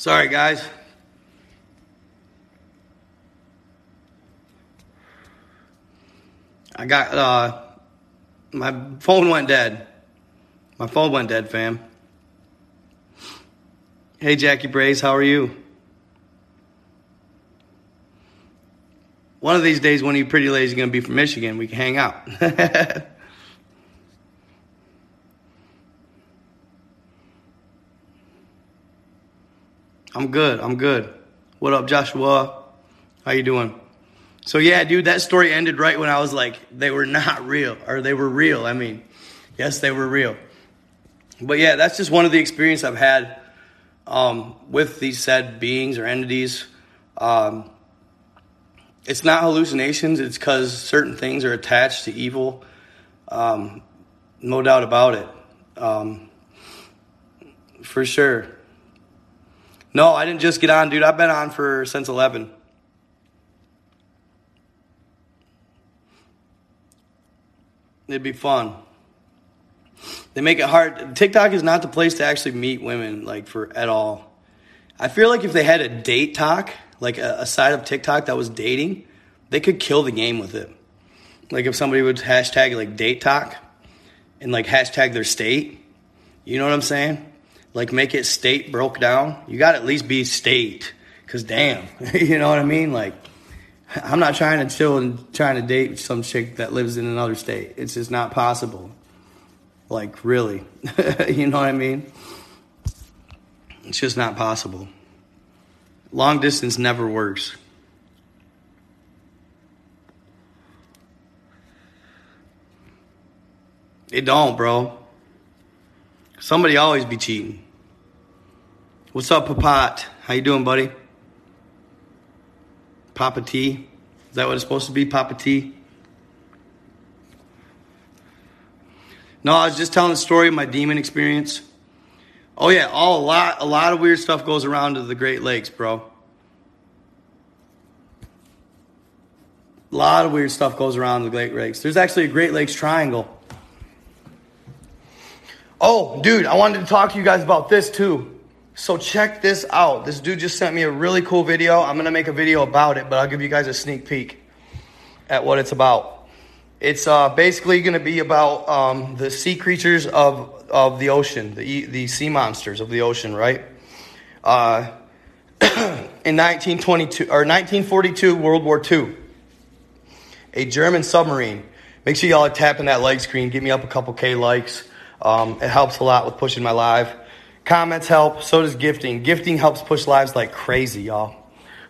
Sorry, guys. I got, uh, my phone went dead. My phone went dead, fam. Hey, Jackie Braze, how are you? One of these days, one of you pretty ladies is going to be from Michigan. We can hang out. I'm good. I'm good. What up, Joshua? How you doing? So yeah, dude, that story ended right when I was like, they were not real, or they were real. I mean, yes, they were real. But yeah, that's just one of the experience I've had um, with these said beings or entities. Um, it's not hallucinations. It's because certain things are attached to evil. Um, no doubt about it. Um, for sure. No, I didn't just get on, dude. I've been on for since 11. It'd be fun. They make it hard. TikTok is not the place to actually meet women, like for at all. I feel like if they had a date talk, like a, a side of TikTok that was dating, they could kill the game with it. Like if somebody would hashtag like date talk and like hashtag their state, you know what I'm saying? Like make it state broke down. You got to at least be state, cause damn, you know what I mean? Like I'm not trying to chill and trying to date some chick that lives in another state. It's just not possible. Like, really. you know what I mean? It's just not possible. Long distance never works. It don't, bro. Somebody always be cheating. What's up, Papat? How you doing, buddy? Papa T. Is that what it's supposed to be, Papa T? No, I was just telling the story of my demon experience. Oh yeah, all a lot a lot of weird stuff goes around to the Great Lakes, bro. A lot of weird stuff goes around the Great Lakes. There's actually a Great Lakes Triangle. Oh, dude, I wanted to talk to you guys about this too. So check this out. This dude just sent me a really cool video. I'm gonna make a video about it, but I'll give you guys a sneak peek at what it's about. It's uh, basically gonna be about um, the sea creatures of of the ocean, the the sea monsters of the ocean, right? Uh, in 1922 or 1942, World War II, a German submarine. Make sure y'all are tapping that like screen. Get me up a couple K likes. Um, it helps a lot with pushing my live. Comments help, so does gifting. Gifting helps push lives like crazy, y'all.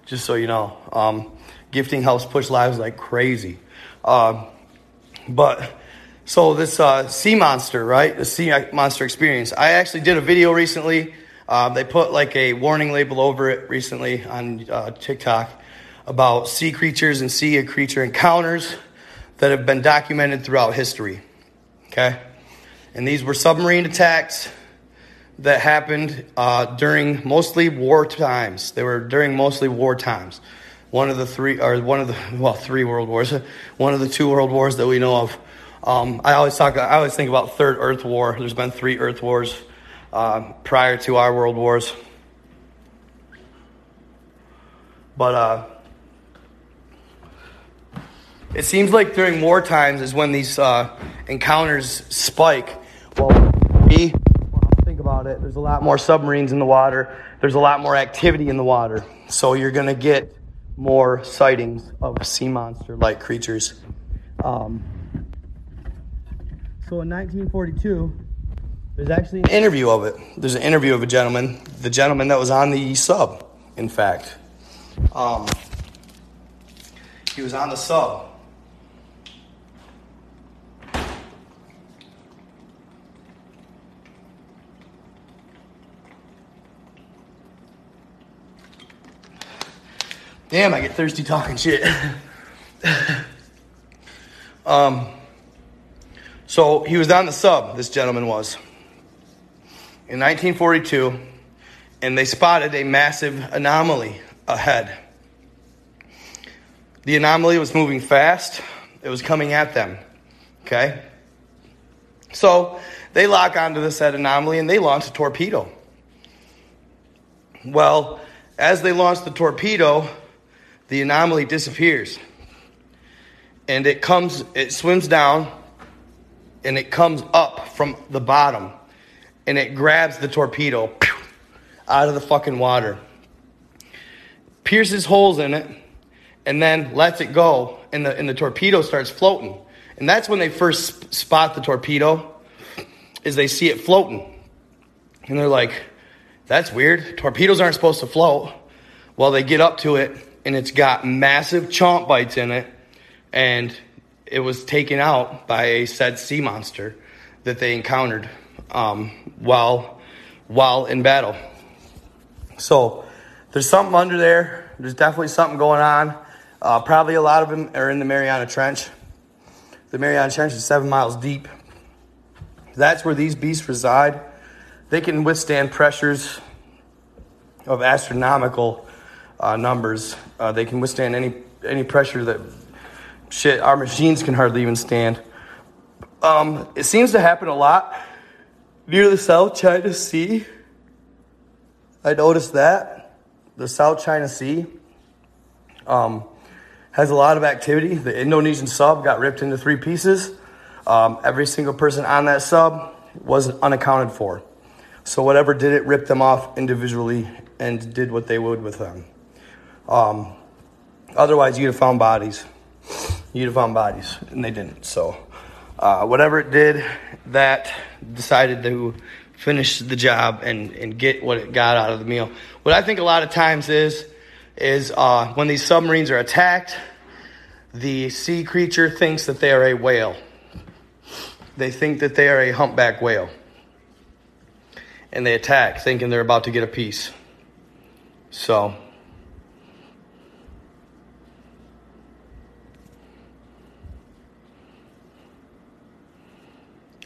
Just so you know. Um, gifting helps push lives like crazy. Um, but, so this uh, sea monster, right? The sea monster experience. I actually did a video recently. Uh, they put like a warning label over it recently on uh, TikTok about sea creatures and sea creature encounters that have been documented throughout history. Okay? And these were submarine attacks that happened uh, during mostly war times. They were during mostly war times. One of the three, or one of the, well, three world wars. One of the two world wars that we know of. Um, I always talk, I always think about Third Earth War. There's been three Earth Wars uh, prior to our world wars. But uh, it seems like during war times is when these uh, encounters spike. Well, we think about it. There's a lot more submarines in the water. There's a lot more activity in the water. So you're going to get more sightings of sea monster like creatures. Um, so in 1942, there's actually an interview of it. There's an interview of a gentleman, the gentleman that was on the sub, in fact. Um, he was on the sub. Damn, I get thirsty talking shit. um, so he was on the sub, this gentleman was, in 1942, and they spotted a massive anomaly ahead. The anomaly was moving fast, it was coming at them. Okay? So they lock onto this anomaly and they launch a torpedo. Well, as they launch the torpedo, the anomaly disappears. And it comes, it swims down and it comes up from the bottom and it grabs the torpedo out of the fucking water, pierces holes in it, and then lets it go, and the, and the torpedo starts floating. And that's when they first spot the torpedo, is they see it floating. And they're like, that's weird. Torpedoes aren't supposed to float. Well, they get up to it, and it's got massive chomp bites in it, and it was taken out by a said sea monster that they encountered um, while while in battle. So there's something under there. There's definitely something going on. Uh, probably a lot of them are in the Mariana Trench. The Mariana Trench is seven miles deep. That's where these beasts reside. They can withstand pressures of astronomical uh, numbers. Uh, they can withstand any any pressure that shit our machines can hardly even stand. Um, it seems to happen a lot near the South China Sea. I noticed that the South China Sea um, has a lot of activity. The Indonesian sub got ripped into three pieces. Um, every single person on that sub was unaccounted for. So whatever did it ripped them off individually and did what they would with them. Um, otherwise, you'd have found bodies. You'd have found bodies, and they didn't. So uh, whatever it did, that decided to finish the job and, and get what it got out of the meal. What I think a lot of times is is uh, when these submarines are attacked, the sea creature thinks that they are a whale. They think that they are a humpback whale. And they attack thinking they're about to get a piece. So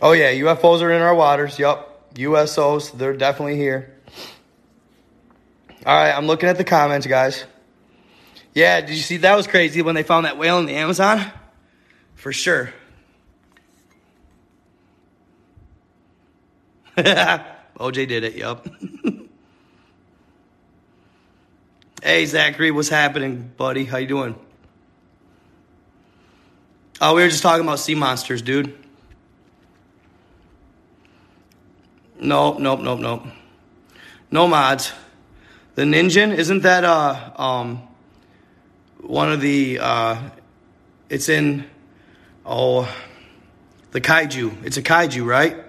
Oh yeah, UFOs are in our waters. Yup. USOs, they're definitely here. All right, I'm looking at the comments, guys. Yeah, did you see that was crazy when they found that whale in the Amazon? For sure. OJ did it, yup. hey Zachary, what's happening, buddy? How you doing? Oh, we were just talking about sea monsters, dude. Nope, nope, nope, nope. No mods. The Ninja, isn't that uh um one of the uh it's in oh the kaiju. It's a kaiju, right?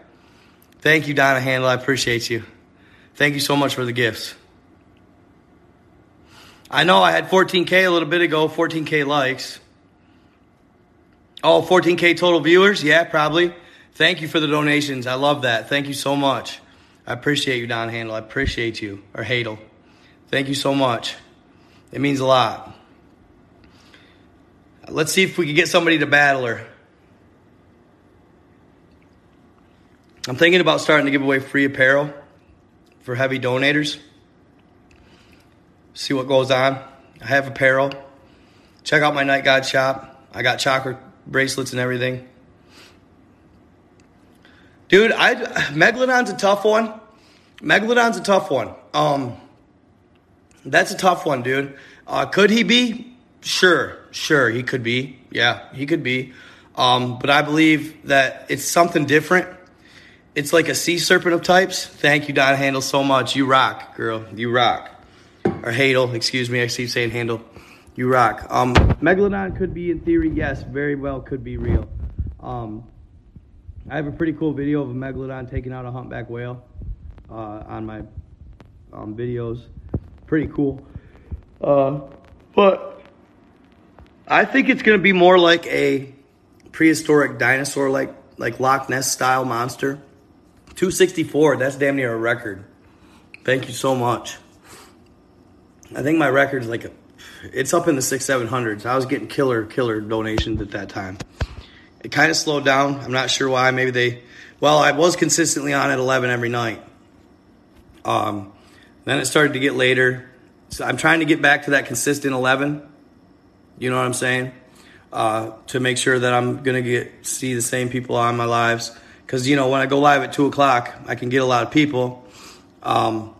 Thank you, Donna Handel. I appreciate you. Thank you so much for the gifts. I know I had 14K a little bit ago, 14K likes. Oh, 14K total viewers? Yeah, probably. Thank you for the donations. I love that. Thank you so much. I appreciate you, Don Handel. I appreciate you, or Hadel. Thank you so much. It means a lot. Let's see if we can get somebody to battle her. I'm thinking about starting to give away free apparel for heavy donators. See what goes on. I have apparel. Check out my Night God shop. I got chakra bracelets and everything. Dude, I Megalodon's a tough one. Megalodon's a tough one. Um, that's a tough one, dude. Uh, could he be? Sure, sure, he could be. Yeah, he could be. Um, but I believe that it's something different. It's like a sea serpent of types. Thank you, Don Handle, so much. You rock, girl. You rock. Or Hadel, excuse me. I you saying Handel. You rock. Um, Megalodon could be, in theory, yes, very well could be real. Um, I have a pretty cool video of a megalodon taking out a humpback whale uh, on my um, videos. Pretty cool. Uh, but I think it's going to be more like a prehistoric dinosaur, like like Loch Ness style monster. 264. That's damn near a record. Thank you so much. I think my record is like a, it's up in the six seven hundreds. I was getting killer killer donations at that time. It kind of slowed down. I'm not sure why. Maybe they, well, I was consistently on at 11 every night. Um, then it started to get later. So I'm trying to get back to that consistent 11. You know what I'm saying? Uh, to make sure that I'm gonna get see the same people on my lives. Because you know when I go live at two o'clock, I can get a lot of people. Um,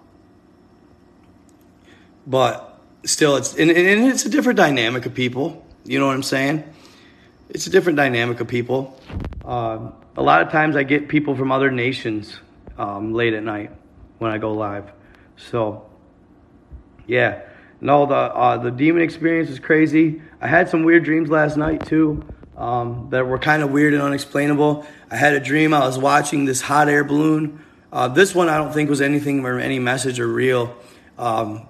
but still, it's and, and it's a different dynamic of people. You know what I'm saying? It's a different dynamic of people. Uh, a lot of times, I get people from other nations um, late at night when I go live. So, yeah. No, the uh, the demon experience is crazy. I had some weird dreams last night too um, that were kind of weird and unexplainable. I had a dream I was watching this hot air balloon. Uh, this one I don't think was anything or any message or real, um,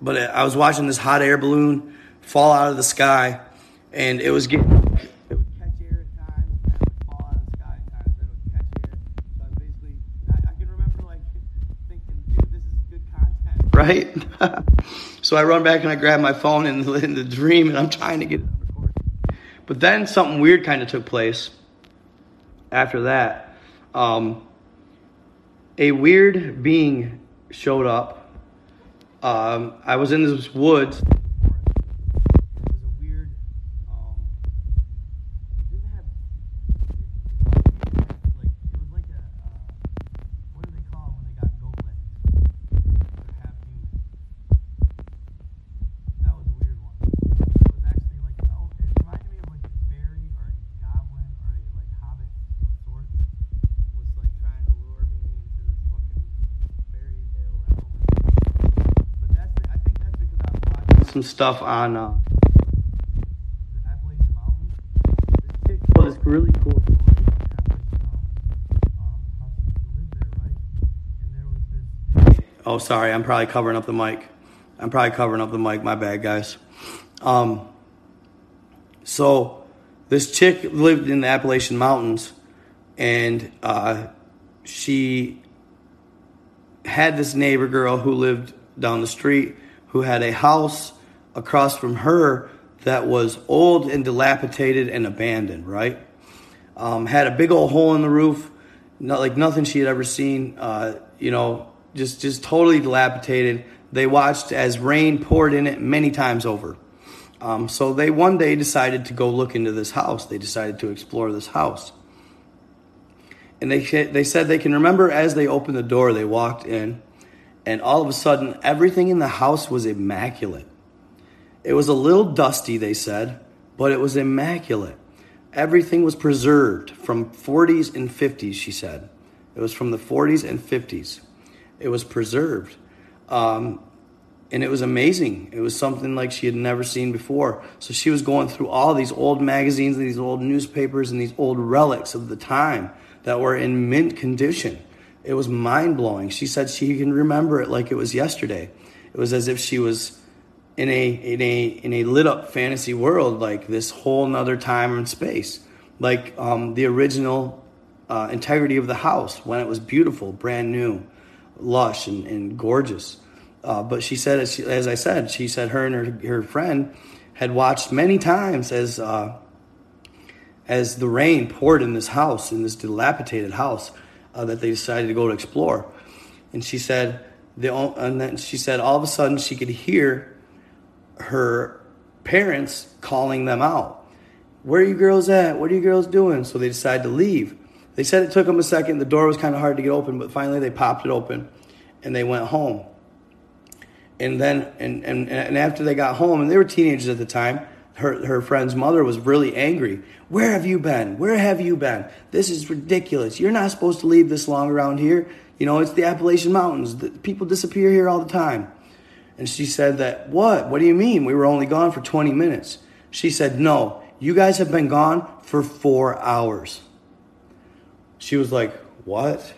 but I was watching this hot air balloon fall out of the sky, and it was getting right? so I run back and I grab my phone in the, in the dream and I'm trying to get it. But then something weird kind of took place after that. Um, a weird being showed up. Um, I was in this woods. Some stuff on uh, oh, this really cool. Oh, sorry, I'm probably covering up the mic. I'm probably covering up the mic. My bad, guys. Um, so this chick lived in the Appalachian Mountains, and uh, she had this neighbor girl who lived down the street who had a house across from her that was old and dilapidated and abandoned, right? Um, had a big old hole in the roof, not like nothing she had ever seen. Uh, you know, just just totally dilapidated. They watched as rain poured in it many times over. Um, so they one day decided to go look into this house. They decided to explore this house, and they they said they can remember as they opened the door, they walked in, and all of a sudden everything in the house was immaculate. It was a little dusty, they said, but it was immaculate. Everything was preserved from 40s and 50s, she said. It was from the 40s and 50s. It was preserved. Um, and it was amazing. It was something like she had never seen before. So she was going through all these old magazines and these old newspapers and these old relics of the time that were in mint condition. It was mind blowing. She said she can remember it like it was yesterday. It was as if she was in a in a in a lit up fantasy world like this whole nother time and space. Like um, the original uh, integrity of the house when it was beautiful brand new lush and, and gorgeous. Uh, but she said as, she, as, i said she said her and her, her friend had watched many times as uh, as the rain poured in this house in this dilapidated house uh, that they decided to go to explore. And she said the, and then she said all of a sudden she could hear her parents calling them out. Where are you girls at? What are you girls doing? So they decided to leave. They said it took them a second. The door was kind of hard to get open, but finally they popped it open and they went home. And then, and, and, and after they got home, and they were teenagers at the time, her, her friend's mother was really angry. Where have you been? Where have you been? This is ridiculous. You're not supposed to leave this long around here. You know, it's the Appalachian Mountains. People disappear here all the time. And she said that, what? What do you mean? We were only gone for 20 minutes. She said, no, you guys have been gone for four hours. She was like, what?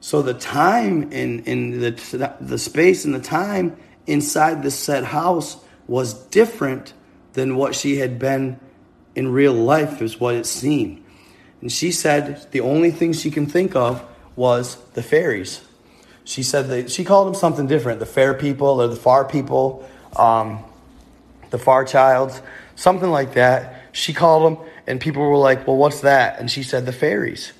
So the time in, in the, the space and the time inside this said house was different than what she had been in real life, is what it seemed. And she said the only thing she can think of was the fairies. She said that she called them something different the fair people or the far people, um, the far childs, something like that. She called them, and people were like, Well, what's that? And she said, The fairies.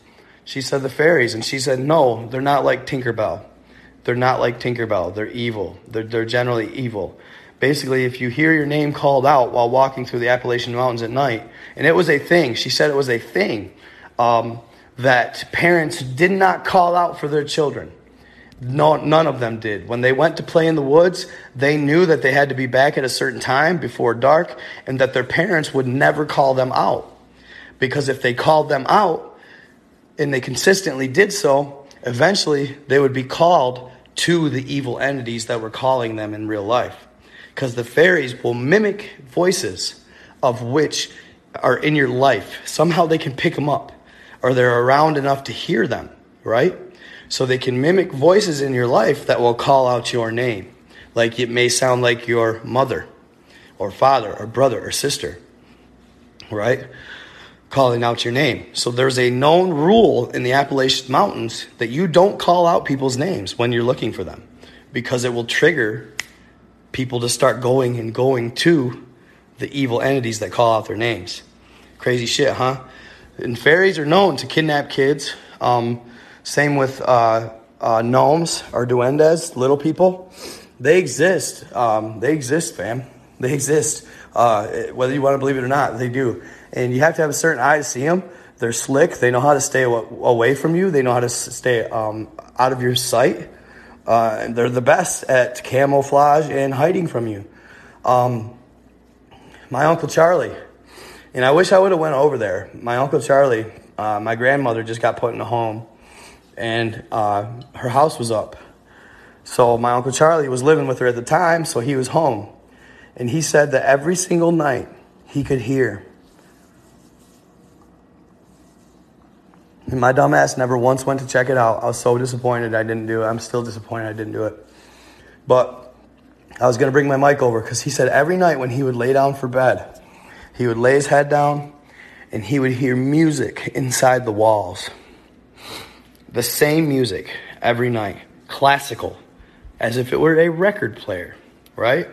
She said, The fairies. And she said, No, they're not like Tinkerbell. They're not like Tinkerbell. They're evil. They're, they're generally evil. Basically, if you hear your name called out while walking through the Appalachian Mountains at night, and it was a thing, she said it was a thing um, that parents did not call out for their children No, none of them did. When they went to play in the woods, they knew that they had to be back at a certain time before dark and that their parents would never call them out. Because if they called them out and they consistently did so, eventually they would be called to the evil entities that were calling them in real life. Because the fairies will mimic voices of which are in your life. Somehow they can pick them up or they're around enough to hear them, right? So they can mimic voices in your life that will call out your name. Like it may sound like your mother or father or brother or sister, right? Calling out your name. So there's a known rule in the Appalachian Mountains that you don't call out people's names when you're looking for them because it will trigger people to start going and going to the evil entities that call out their names. Crazy shit, huh? And fairies are known to kidnap kids. Um, same with uh, uh, gnomes or duendes, little people. They exist. Um, they exist, fam. They exist. Uh, whether you want to believe it or not, they do. And you have to have a certain eye to see them. They're slick. They know how to stay away from you. They know how to stay um, out of your sight. Uh, they're the best at camouflage and hiding from you. Um, my uncle Charlie, and I wish I would have went over there. My uncle Charlie, uh, my grandmother just got put in a home and uh, her house was up. So my Uncle Charlie was living with her at the time, so he was home. And he said that every single night he could hear. And my dumbass never once went to check it out. I was so disappointed I didn't do it. I'm still disappointed I didn't do it. But I was going to bring my mic over because he said every night when he would lay down for bed, he would lay his head down and he would hear music inside the walls the same music every night, classical, as if it were a record player, right?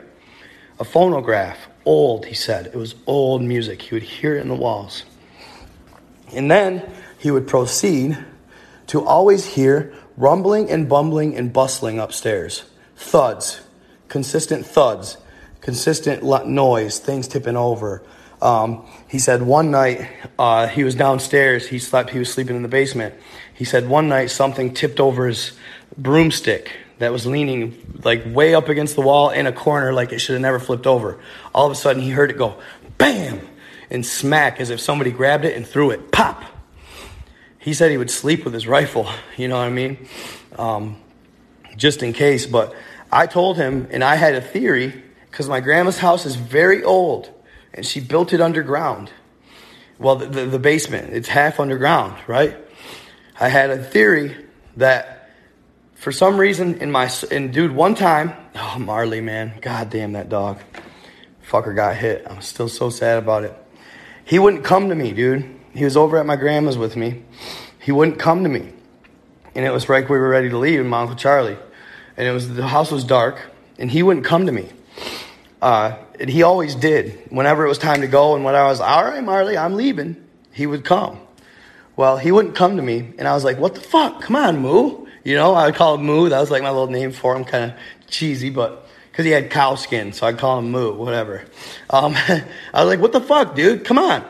A phonograph, old, he said. It was old music. He would hear it in the walls. And then he would proceed to always hear rumbling and bumbling and bustling upstairs. Thuds, consistent thuds, consistent noise, things tipping over. Um, he said one night uh, he was downstairs. He slept. He was sleeping in the basement, he said one night something tipped over his broomstick that was leaning like way up against the wall in a corner like it should have never flipped over. All of a sudden he heard it go bam and smack as if somebody grabbed it and threw it pop. He said he would sleep with his rifle, you know what I mean? Um, just in case. But I told him, and I had a theory because my grandma's house is very old and she built it underground. Well, the, the, the basement, it's half underground, right? I had a theory that for some reason in my and dude one time oh Marley man god damn that dog. Fucker got hit. I'm still so sad about it. He wouldn't come to me dude. He was over at my grandma's with me. He wouldn't come to me. And it was right when we were ready to leave and my uncle Charlie. And it was the house was dark and he wouldn't come to me uh, and he always did whenever it was time to go and when I was all right Marley I'm leaving he would come well, he wouldn't come to me, and I was like, "What the fuck? Come on, Moo." You know, I would call him Moo. That was like my little name for him, kind of cheesy, but because he had cow skin, so I'd call him Moo, whatever. Um, I was like, "What the fuck, dude? Come on."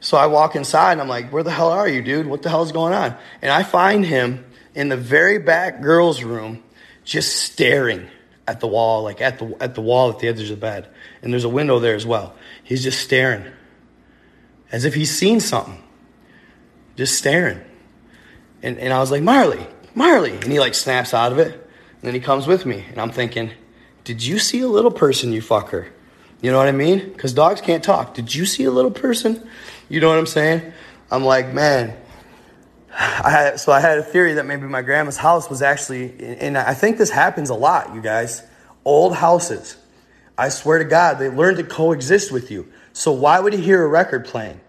So I walk inside, and I'm like, "Where the hell are you, dude? What the hell is going on?" And I find him in the very back girls' room, just staring at the wall, like at the at the wall at the edge of the bed, and there's a window there as well. He's just staring, as if he's seen something just staring. And, and I was like, Marley, Marley. And he like snaps out of it. And then he comes with me. And I'm thinking, did you see a little person, you fucker? You know what I mean? Because dogs can't talk. Did you see a little person? You know what I'm saying? I'm like, man. I had, so I had a theory that maybe my grandma's house was actually, and I think this happens a lot, you guys. Old houses. I swear to God, they learn to coexist with you. So why would he hear a record playing?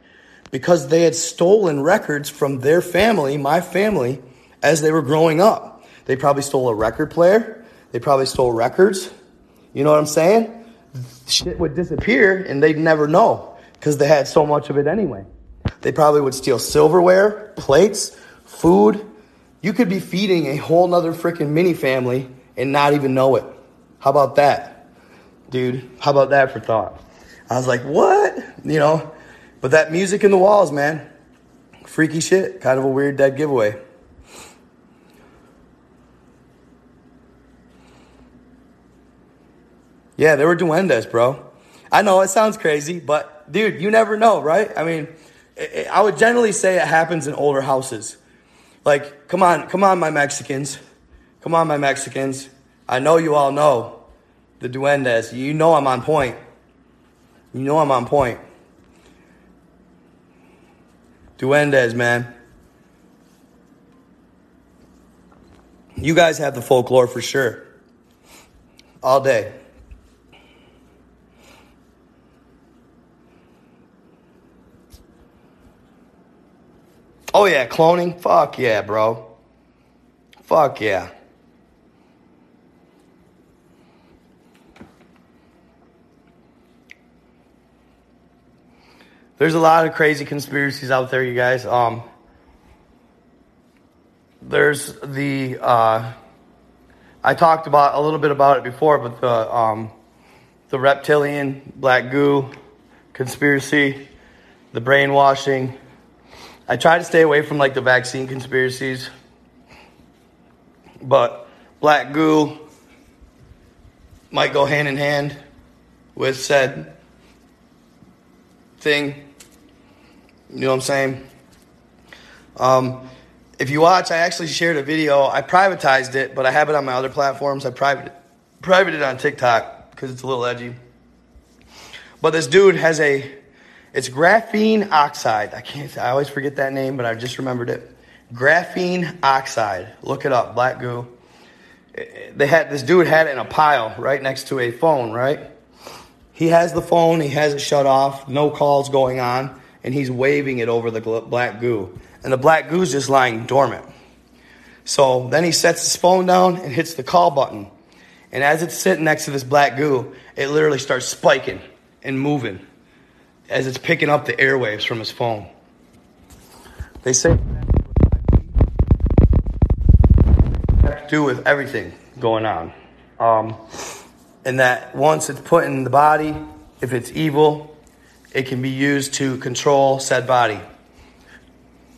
because they had stolen records from their family, my family, as they were growing up. They probably stole a record player. They probably stole records. You know what I'm saying? Shit would disappear and they'd never know because they had so much of it anyway. They probably would steal silverware, plates, food. You could be feeding a whole nother freaking mini family and not even know it. How about that? Dude, how about that for thought? I was like, what? You know, but that music in the walls, man, freaky shit. Kind of a weird dead giveaway. Yeah, they were duendes, bro. I know it sounds crazy, but dude, you never know, right? I mean, I would generally say it happens in older houses. Like, come on, come on, my Mexicans. Come on, my Mexicans. I know you all know the duendes. You know I'm on point. You know I'm on point. Duendes, man. You guys have the folklore for sure. All day. Oh yeah, cloning? Fuck yeah, bro. Fuck yeah. There's a lot of crazy conspiracies out there, you guys. Um, there's the uh, I talked about a little bit about it before, but the um, the reptilian black goo conspiracy, the brainwashing. I try to stay away from like the vaccine conspiracies, but black goo might go hand in hand with said thing. You know what I'm saying? Um, if you watch, I actually shared a video. I privatized it, but I have it on my other platforms. I private private it on TikTok because it's a little edgy. But this dude has a, it's graphene oxide. I can't. I always forget that name, but I just remembered it. Graphene oxide. Look it up. Black goo. They had this dude had it in a pile right next to a phone. Right. He has the phone. He has it shut off. No calls going on, and he's waving it over the black goo and the black goo's just lying dormant. So then he sets his phone down and hits the call button. And as it's sitting next to this black goo, it literally starts spiking and moving as it's picking up the airwaves from his phone. They say to do with everything going on. Um, and that once it's put in the body, if it's evil, it can be used to control said body.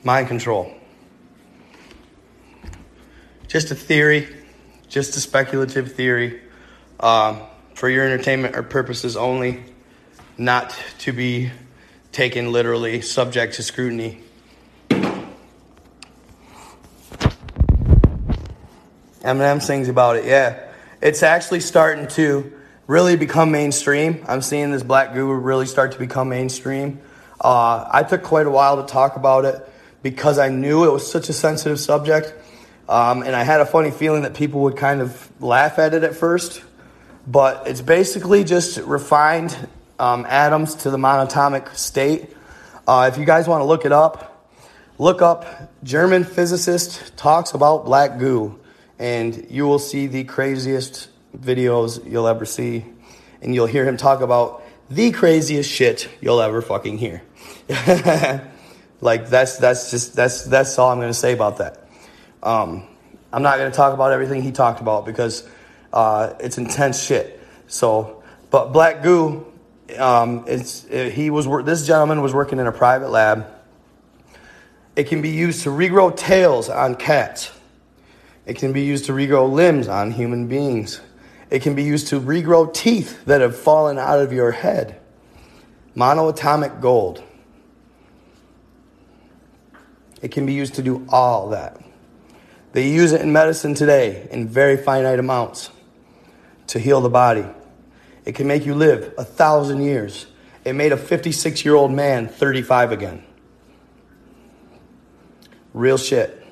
Mind control. Just a theory, just a speculative theory um, for your entertainment or purposes only, not to be taken literally, subject to scrutiny. Eminem sings about it, yeah. It's actually starting to really become mainstream. I'm seeing this black guru really start to become mainstream. Uh, I took quite a while to talk about it because I knew it was such a sensitive subject. Um, and I had a funny feeling that people would kind of laugh at it at first. But it's basically just refined um, atoms to the monatomic state. Uh, if you guys want to look it up, look up German physicist talks about black goo, and you will see the craziest videos you'll ever see. And you'll hear him talk about the craziest shit you'll ever fucking hear. Like that's that's just that's that's all I'm going to say about that. Um, I'm not going to talk about everything he talked about because uh, it's intense shit. So, but Black Goo, um, it's it, he was this gentleman was working in a private lab. It can be used to regrow tails on cats. It can be used to regrow limbs on human beings. It can be used to regrow teeth that have fallen out of your head. Monoatomic gold. It can be used to do all that. They use it in medicine today in very finite amounts to heal the body. It can make you live a thousand years. It made a 56 year old man 35 again. Real shit.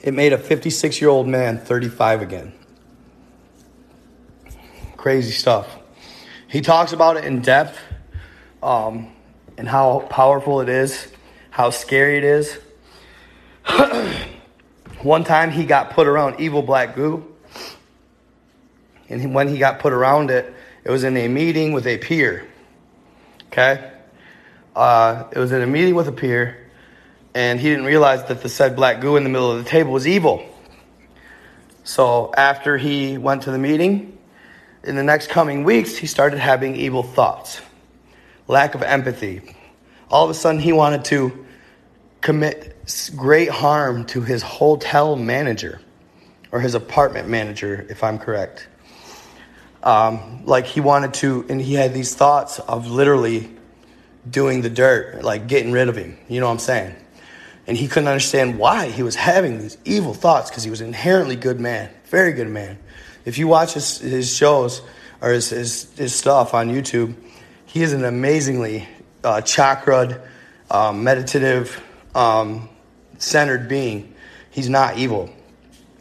It made a 56 year old man 35 again. Crazy stuff. He talks about it in depth um, and how powerful it is, how scary it is. One time he got put around evil black goo. And when he got put around it, it was in a meeting with a peer. Okay? Uh, it was in a meeting with a peer, and he didn't realize that the said black goo in the middle of the table was evil. So after he went to the meeting, in the next coming weeks, he started having evil thoughts, lack of empathy. All of a sudden, he wanted to commit great harm to his hotel manager or his apartment manager, if I'm correct. Um, like he wanted to, and he had these thoughts of literally doing the dirt, like getting rid of him. You know what I'm saying? And he couldn't understand why he was having these evil thoughts because he was an inherently good man, very good man. If you watch his, his shows or his, his, his stuff on YouTube, he is an amazingly uh, um, meditative, um, centered being. He's not evil.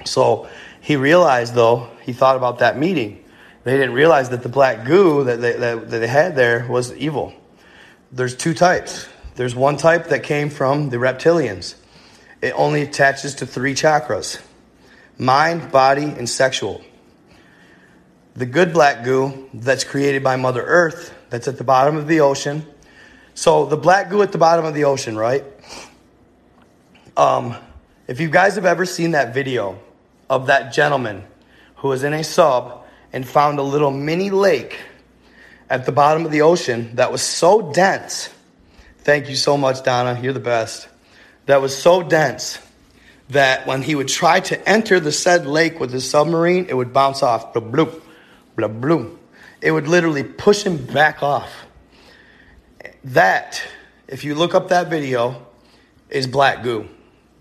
So he realized, though, he thought about that meeting. They didn't realize that the black goo that they, that, that they had there was evil. There's two types. There's one type that came from the reptilians. It only attaches to three chakras mind, body, and sexual. The good black goo that's created by Mother Earth, that's at the bottom of the ocean. So the black goo at the bottom of the ocean, right? Um, if you guys have ever seen that video of that gentleman who was in a sub and found a little mini lake at the bottom of the ocean that was so dense. Thank you so much, Donna. You're the best. That was so dense that when he would try to enter the said lake with his submarine, it would bounce off. Blah, bloop, blah, bloop. It would literally push him back off. That, if you look up that video, is black goo.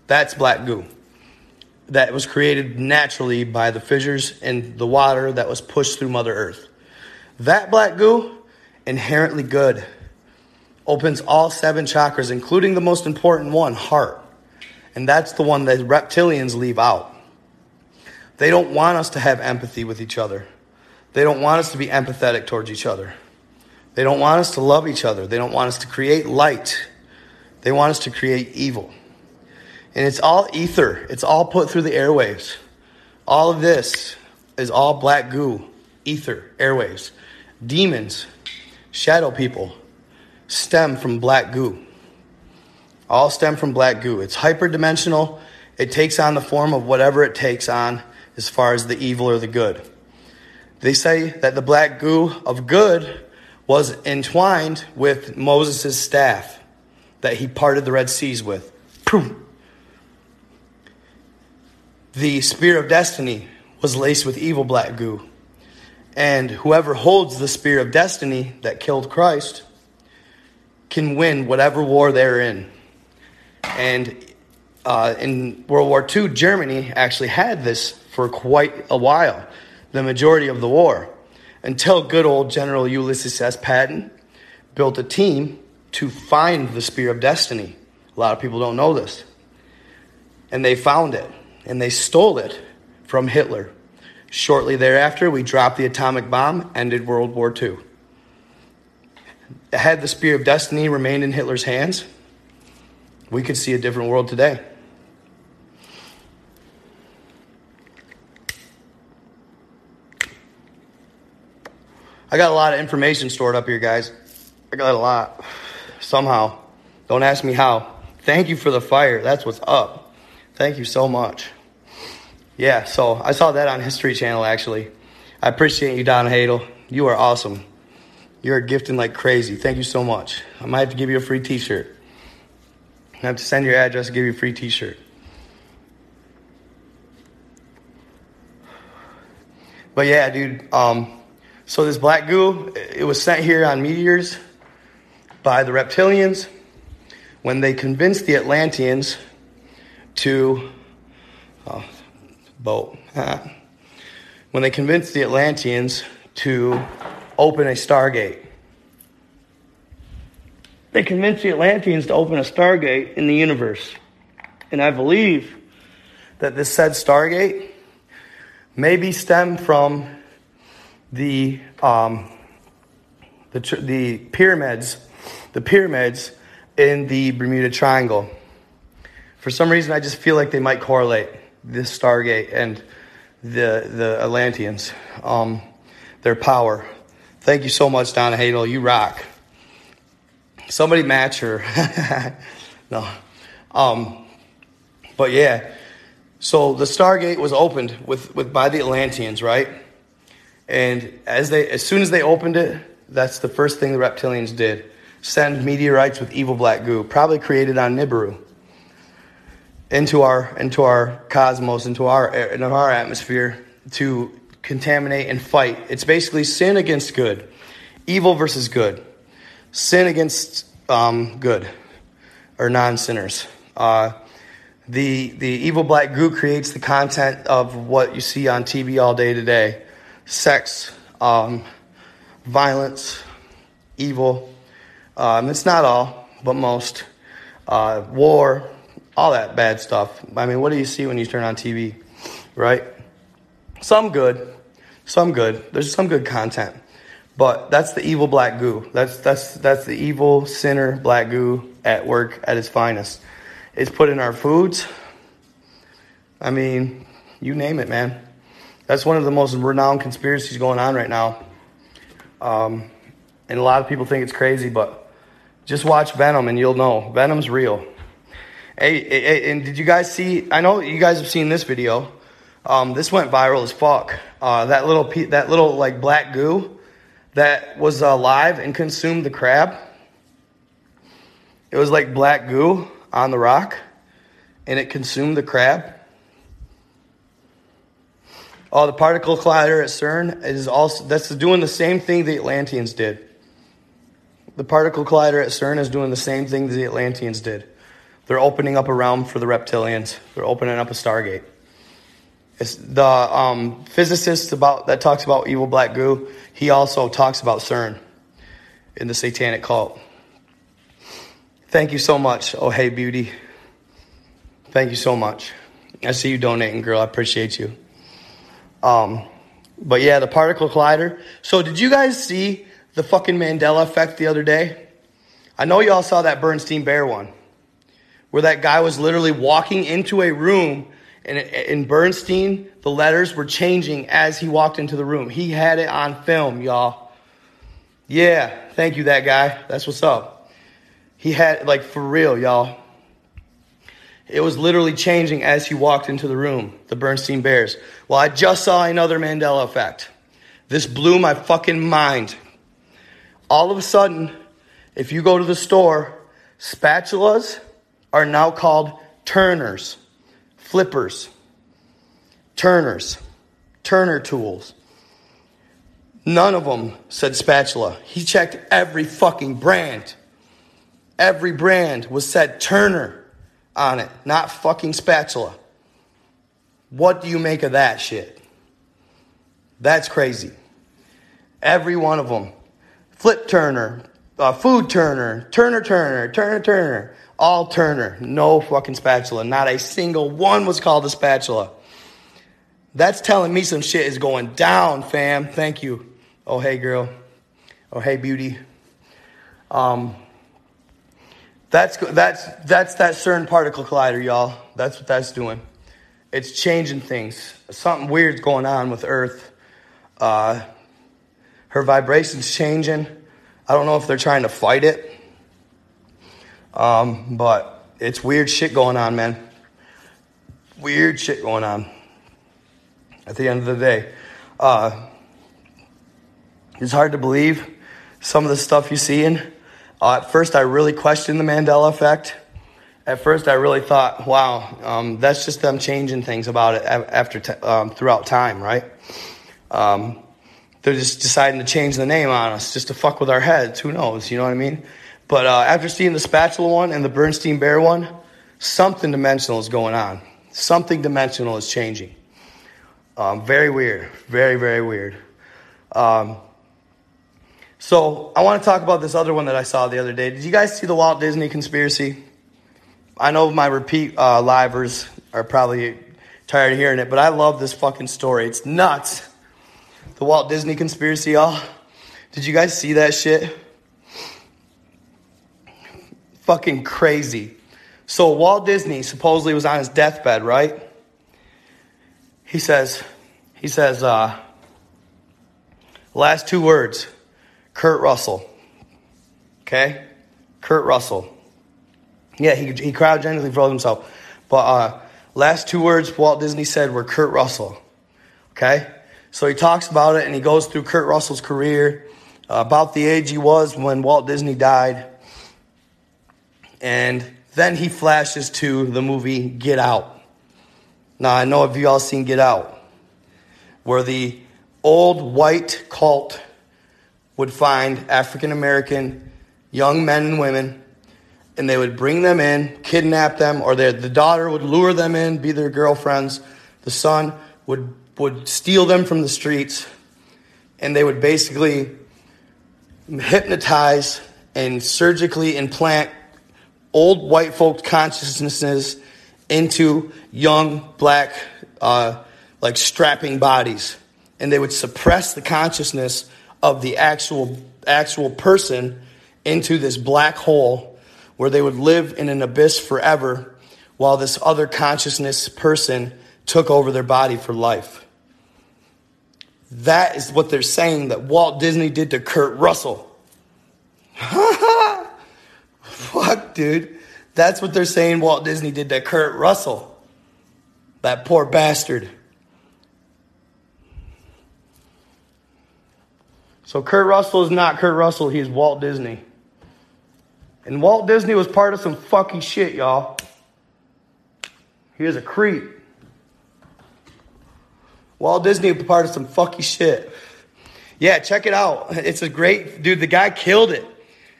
That's black goo that was created naturally by the fissures in the water that was pushed through Mother Earth. That black goo, inherently good, opens all seven chakras, including the most important one, heart. And that's the one that reptilians leave out. They don't want us to have empathy with each other. They don't want us to be empathetic towards each other. They don't want us to love each other. They don't want us to create light. They want us to create evil. And it's all ether, it's all put through the airwaves. All of this is all black goo, ether, airwaves. Demons, shadow people, stem from black goo. All stem from black goo. It's hyperdimensional. It takes on the form of whatever it takes on as far as the evil or the good. They say that the black goo of good was entwined with Moses' staff that he parted the Red Seas with. The spear of destiny was laced with evil black goo. And whoever holds the spear of destiny that killed Christ can win whatever war they're in. And uh, in World War II, Germany actually had this for quite a while, the majority of the war, until good old General Ulysses S. Patton built a team to find the Spear of Destiny. A lot of people don't know this. And they found it and they stole it from Hitler. Shortly thereafter, we dropped the atomic bomb, ended World War II. Had the Spear of Destiny remained in Hitler's hands, we could see a different world today. I got a lot of information stored up here, guys. I got a lot. Somehow. Don't ask me how. Thank you for the fire. That's what's up. Thank you so much. Yeah, so I saw that on History Channel actually. I appreciate you, Don Hadel. You are awesome. You're gifting like crazy. Thank you so much. I might have to give you a free t shirt. I have to send your address to give you a free t shirt. But yeah, dude. Um, so this black goo, it was sent here on meteors by the reptilians when they convinced the Atlanteans to oh, boat. when they convinced the Atlanteans to open a stargate. They convinced the Atlanteans to open a stargate in the universe. And I believe that this said stargate maybe stemmed from the, um, the, the pyramids, the pyramids in the Bermuda Triangle. For some reason, I just feel like they might correlate this Stargate and the the Atlanteans, um, their power. Thank you so much, Donna Hadel. You rock. Somebody match her. no. Um, but yeah, so the Stargate was opened with, with by the Atlanteans, right? And as they as soon as they opened it, that's the first thing the reptilians did. Send meteorites with evil black goo, probably created on Nibiru. Into our into our cosmos, into our into our atmosphere to contaminate and fight. It's basically sin against good, evil versus good, sin against um, good or non-sinners. Uh, the the evil black goo creates the content of what you see on TV all day today: sex, um, violence, evil. Um, it's not all, but most. Uh, war, all that bad stuff. I mean, what do you see when you turn on TV, right? Some good, some good. There's some good content, but that's the evil black goo. That's that's that's the evil sinner black goo at work at its finest. It's put in our foods. I mean, you name it, man. That's one of the most renowned conspiracies going on right now. Um, and a lot of people think it's crazy, but just watch Venom and you'll know. Venom's real. Hey, hey, and did you guys see? I know you guys have seen this video. Um, this went viral as fuck. Uh, that little, that little like black goo that was alive and consumed the crab. It was like black goo on the rock, and it consumed the crab. Oh, the particle collider at CERN is also that's doing the same thing the Atlanteans did. The particle collider at CERN is doing the same thing the Atlanteans did. They're opening up a realm for the reptilians. They're opening up a stargate. It's the um, physicist about that talks about evil black goo. He also talks about CERN in the satanic cult. Thank you so much. Oh, hey, beauty. Thank you so much. I see you donating, girl. I appreciate you. Um, but yeah, the particle collider. So, did you guys see the fucking Mandela effect the other day? I know y'all saw that Bernstein Bear one where that guy was literally walking into a room and in Bernstein, the letters were changing as he walked into the room. He had it on film, y'all. Yeah, thank you, that guy. That's what's up. He had, like, for real, y'all. It was literally changing as he walked into the room, the Bernstein Bears. Well, I just saw another Mandela effect. This blew my fucking mind. All of a sudden, if you go to the store, spatulas, are now called turners, flippers, turners, turner tools. None of them said spatula. He checked every fucking brand. Every brand was said Turner on it, not fucking spatula. What do you make of that shit? That's crazy. Every one of them. Flip Turner, uh, Food Turner, Turner Turner, Turner Turner. All Turner, no fucking spatula. Not a single one was called a spatula. That's telling me some shit is going down, fam. Thank you. Oh, hey, girl. Oh, hey, beauty. Um, that's that's that's that CERN particle collider, y'all. That's what that's doing. It's changing things. Something weird's going on with Earth. Uh, her vibration's changing. I don't know if they're trying to fight it um, but it's weird shit going on, man. Weird shit going on. At the end of the day, uh, it's hard to believe some of the stuff you're seeing. Uh, at first, I really questioned the Mandela effect. At first, I really thought, "Wow, um, that's just them changing things about it after t- um, throughout time, right?" Um, they're just deciding to change the name on us just to fuck with our heads. Who knows? You know what I mean? But uh, after seeing the spatula one and the Bernstein Bear one, something dimensional is going on. Something dimensional is changing. Um, very weird. Very, very weird. Um, so I want to talk about this other one that I saw the other day. Did you guys see the Walt Disney conspiracy? I know my repeat uh, livers are probably tired of hearing it, but I love this fucking story. It's nuts. The Walt Disney conspiracy, y'all. Did you guys see that shit? Fucking crazy. So Walt Disney supposedly was on his deathbed, right? He says, he says, uh, last two words, Kurt Russell. Okay? Kurt Russell. Yeah, he, he cryogenically froze himself. But uh, last two words Walt Disney said were Kurt Russell. Okay? So he talks about it and he goes through Kurt Russell's career, uh, about the age he was when Walt Disney died. And Then he flashes to the movie Get Out. Now, I know if you all seen Get Out, where the old white cult would find African American young men and women, and they would bring them in, kidnap them, or the daughter would lure them in, be their girlfriends. The son would, would steal them from the streets, and they would basically hypnotize and surgically implant old white folk consciousnesses into young black, uh, like strapping bodies, and they would suppress the consciousness of the actual actual person into this black hole where they would live in an abyss forever while this other consciousness person took over their body for life. That is what they're saying that Walt Disney did to Kurt Russell. Fuck, dude. That's what they're saying Walt Disney did to Kurt Russell. That poor bastard. So Kurt Russell is not Kurt Russell, he's Walt Disney. And Walt Disney was part of some fucking shit, y'all. He was a creep. Walt Disney was part of some fucking shit. Yeah, check it out. It's a great dude. The guy killed it.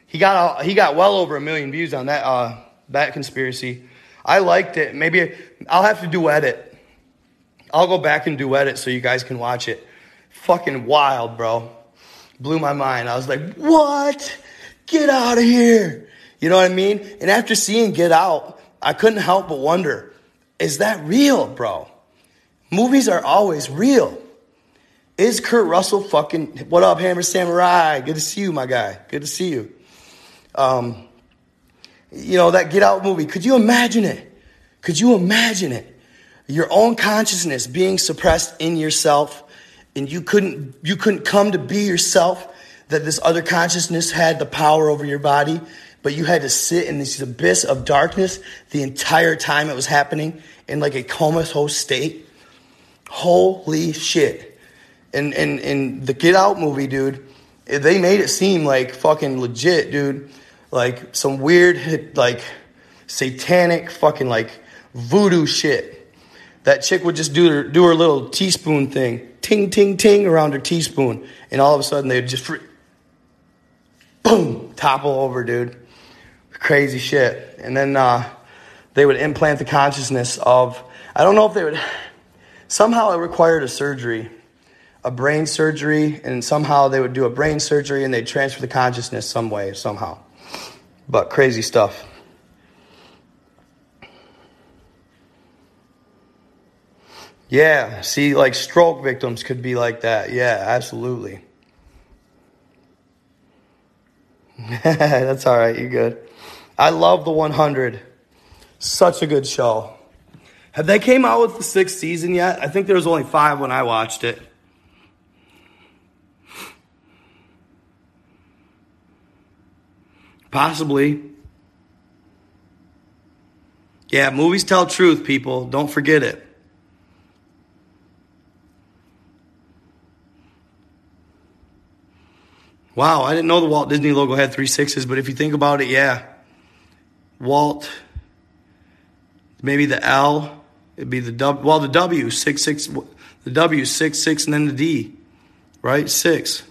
He got he got well over a million views on that uh, that conspiracy. I liked it. Maybe I'll have to duet it. I'll go back and duet it so you guys can watch it. Fucking wild, bro. Blew my mind. I was like, what? Get out of here. You know what I mean? And after seeing Get Out, I couldn't help but wonder, is that real, bro? Movies are always real. Is Kurt Russell fucking, what up, Hammer Samurai? Good to see you, my guy. Good to see you. Um, you know, that Get Out movie. Could you imagine it? Could you imagine it? Your own consciousness being suppressed in yourself and you couldn't you couldn't come to be yourself that this other consciousness had the power over your body but you had to sit in this abyss of darkness the entire time it was happening in like a comatose state holy shit and and and the get out movie dude they made it seem like fucking legit dude like some weird, like satanic fucking like voodoo shit. That chick would just do her, do her little teaspoon thing, ting, ting, ting around her teaspoon. And all of a sudden they'd just, boom, topple over, dude. Crazy shit. And then uh, they would implant the consciousness of, I don't know if they would, somehow it required a surgery, a brain surgery, and somehow they would do a brain surgery and they'd transfer the consciousness some way, somehow. But crazy stuff. Yeah, see, like stroke victims could be like that. Yeah, absolutely. That's all right. You're good. I love the 100. Such a good show. Have they came out with the sixth season yet? I think there was only five when I watched it. Possibly. Yeah, movies tell truth, people. Don't forget it. Wow, I didn't know the Walt Disney logo had three sixes, but if you think about it, yeah. Walt, maybe the L, it'd be the W, well, the W, six, six, the W, six, six, and then the D, right? Six.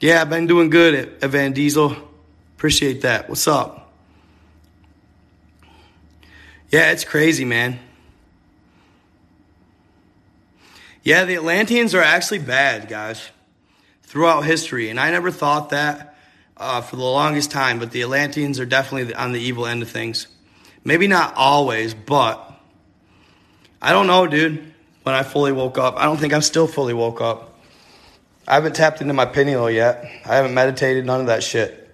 Yeah, I've been doing good at, at Van Diesel. Appreciate that. What's up? Yeah, it's crazy, man. Yeah, the Atlanteans are actually bad, guys, throughout history. And I never thought that uh, for the longest time, but the Atlanteans are definitely on the evil end of things. Maybe not always, but I don't know, dude. When I fully woke up, I don't think I'm still fully woke up. I haven't tapped into my pineal yet. I haven't meditated, none of that shit.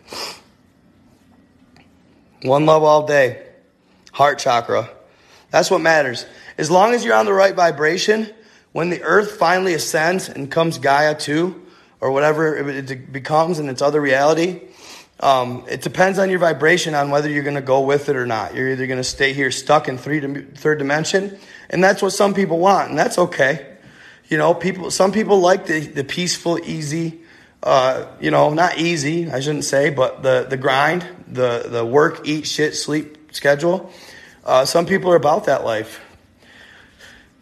One love all day. Heart chakra. That's what matters. As long as you're on the right vibration, when the earth finally ascends and comes Gaia 2, or whatever it becomes in its other reality, um, it depends on your vibration on whether you're going to go with it or not. You're either going to stay here stuck in three, third dimension, and that's what some people want, and that's okay. You know, people. Some people like the, the peaceful, easy, uh, you know, not easy, I shouldn't say, but the, the grind, the, the work, eat, shit, sleep schedule. Uh, some people are about that life.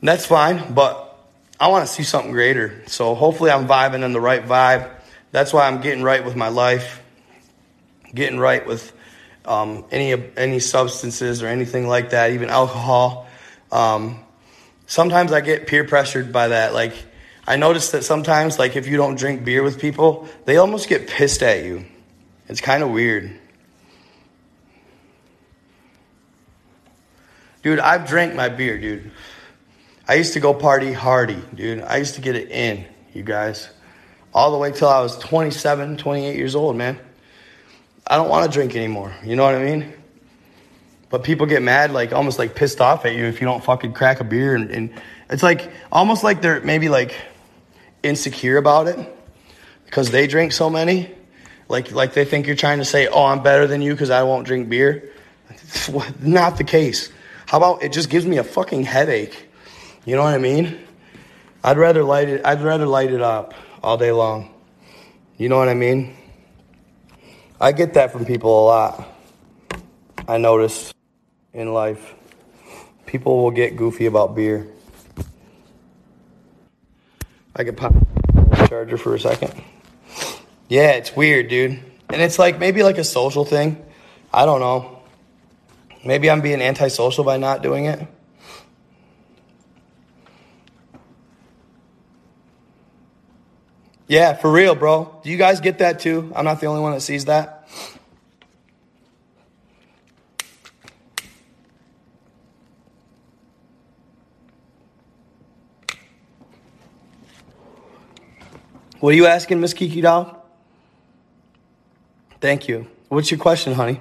And that's fine, but I want to see something greater. So hopefully I'm vibing in the right vibe. That's why I'm getting right with my life, getting right with um, any any substances or anything like that, even alcohol. Um, sometimes I get peer pressured by that. Like I notice that sometimes, like if you don't drink beer with people, they almost get pissed at you. It's kind of weird. Dude, I've drank my beer, dude. I used to go party hardy, dude. I used to get it in, you guys. All the way till I was 27, 28 years old, man. I don't want to drink anymore. You know what I mean? But people get mad, like almost like pissed off at you if you don't fucking crack a beer. And, and it's like almost like they're maybe like insecure about it because they drink so many. Like, like they think you're trying to say, oh, I'm better than you because I won't drink beer. Not the case. How about it just gives me a fucking headache? You know what I mean? I'd rather light it. I'd rather light it up all day long. You know what I mean? I get that from people a lot. I notice in life, people will get goofy about beer. I could pop the charger for a second. Yeah, it's weird, dude. And it's like maybe like a social thing. I don't know. Maybe I'm being antisocial by not doing it. Yeah, for real, bro. Do you guys get that too? I'm not the only one that sees that. What are you asking, Miss Kiki Doll? Thank you. What's your question, honey?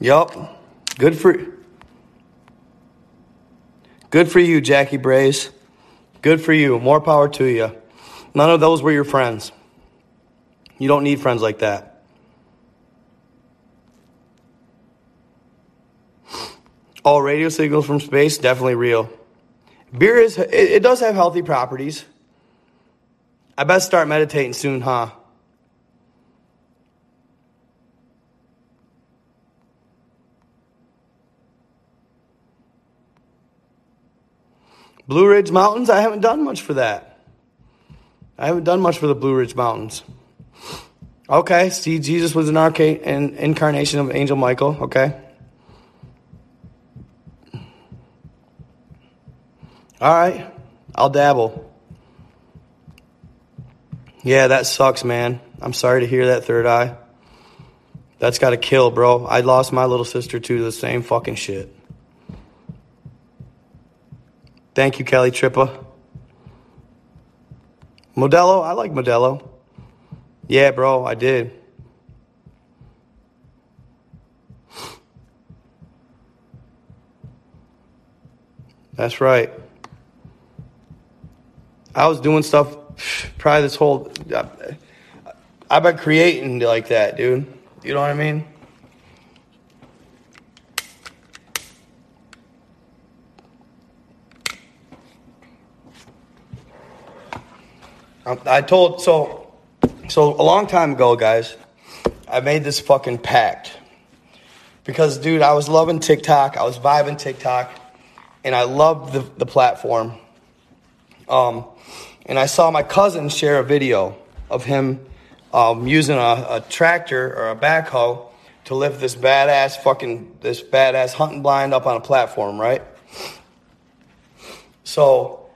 Yup. Good for Good for you, Jackie Braze. Good for you. More power to you. None of those were your friends. You don't need friends like that. All radio signals from space, definitely real. Beer is, it, it does have healthy properties. I best start meditating soon, huh? Blue Ridge Mountains, I haven't done much for that. I haven't done much for the Blue Ridge Mountains. Okay, see, Jesus was an, arca- an incarnation of Angel Michael. Okay. All right, I'll dabble. Yeah, that sucks, man. I'm sorry to hear that third eye. That's got to kill, bro. I lost my little sister to the same fucking shit. Thank you, Kelly Trippa. Modelo, I like Modelo. Yeah, bro, I did. That's right. I was doing stuff probably this whole. I've been creating like that, dude. You know what I mean? I told so so a long time ago, guys. I made this fucking pact because, dude, I was loving TikTok. I was vibing TikTok, and I loved the the platform. Um, and I saw my cousin share a video of him um, using a, a tractor or a backhoe to lift this badass fucking this badass hunting blind up on a platform, right? So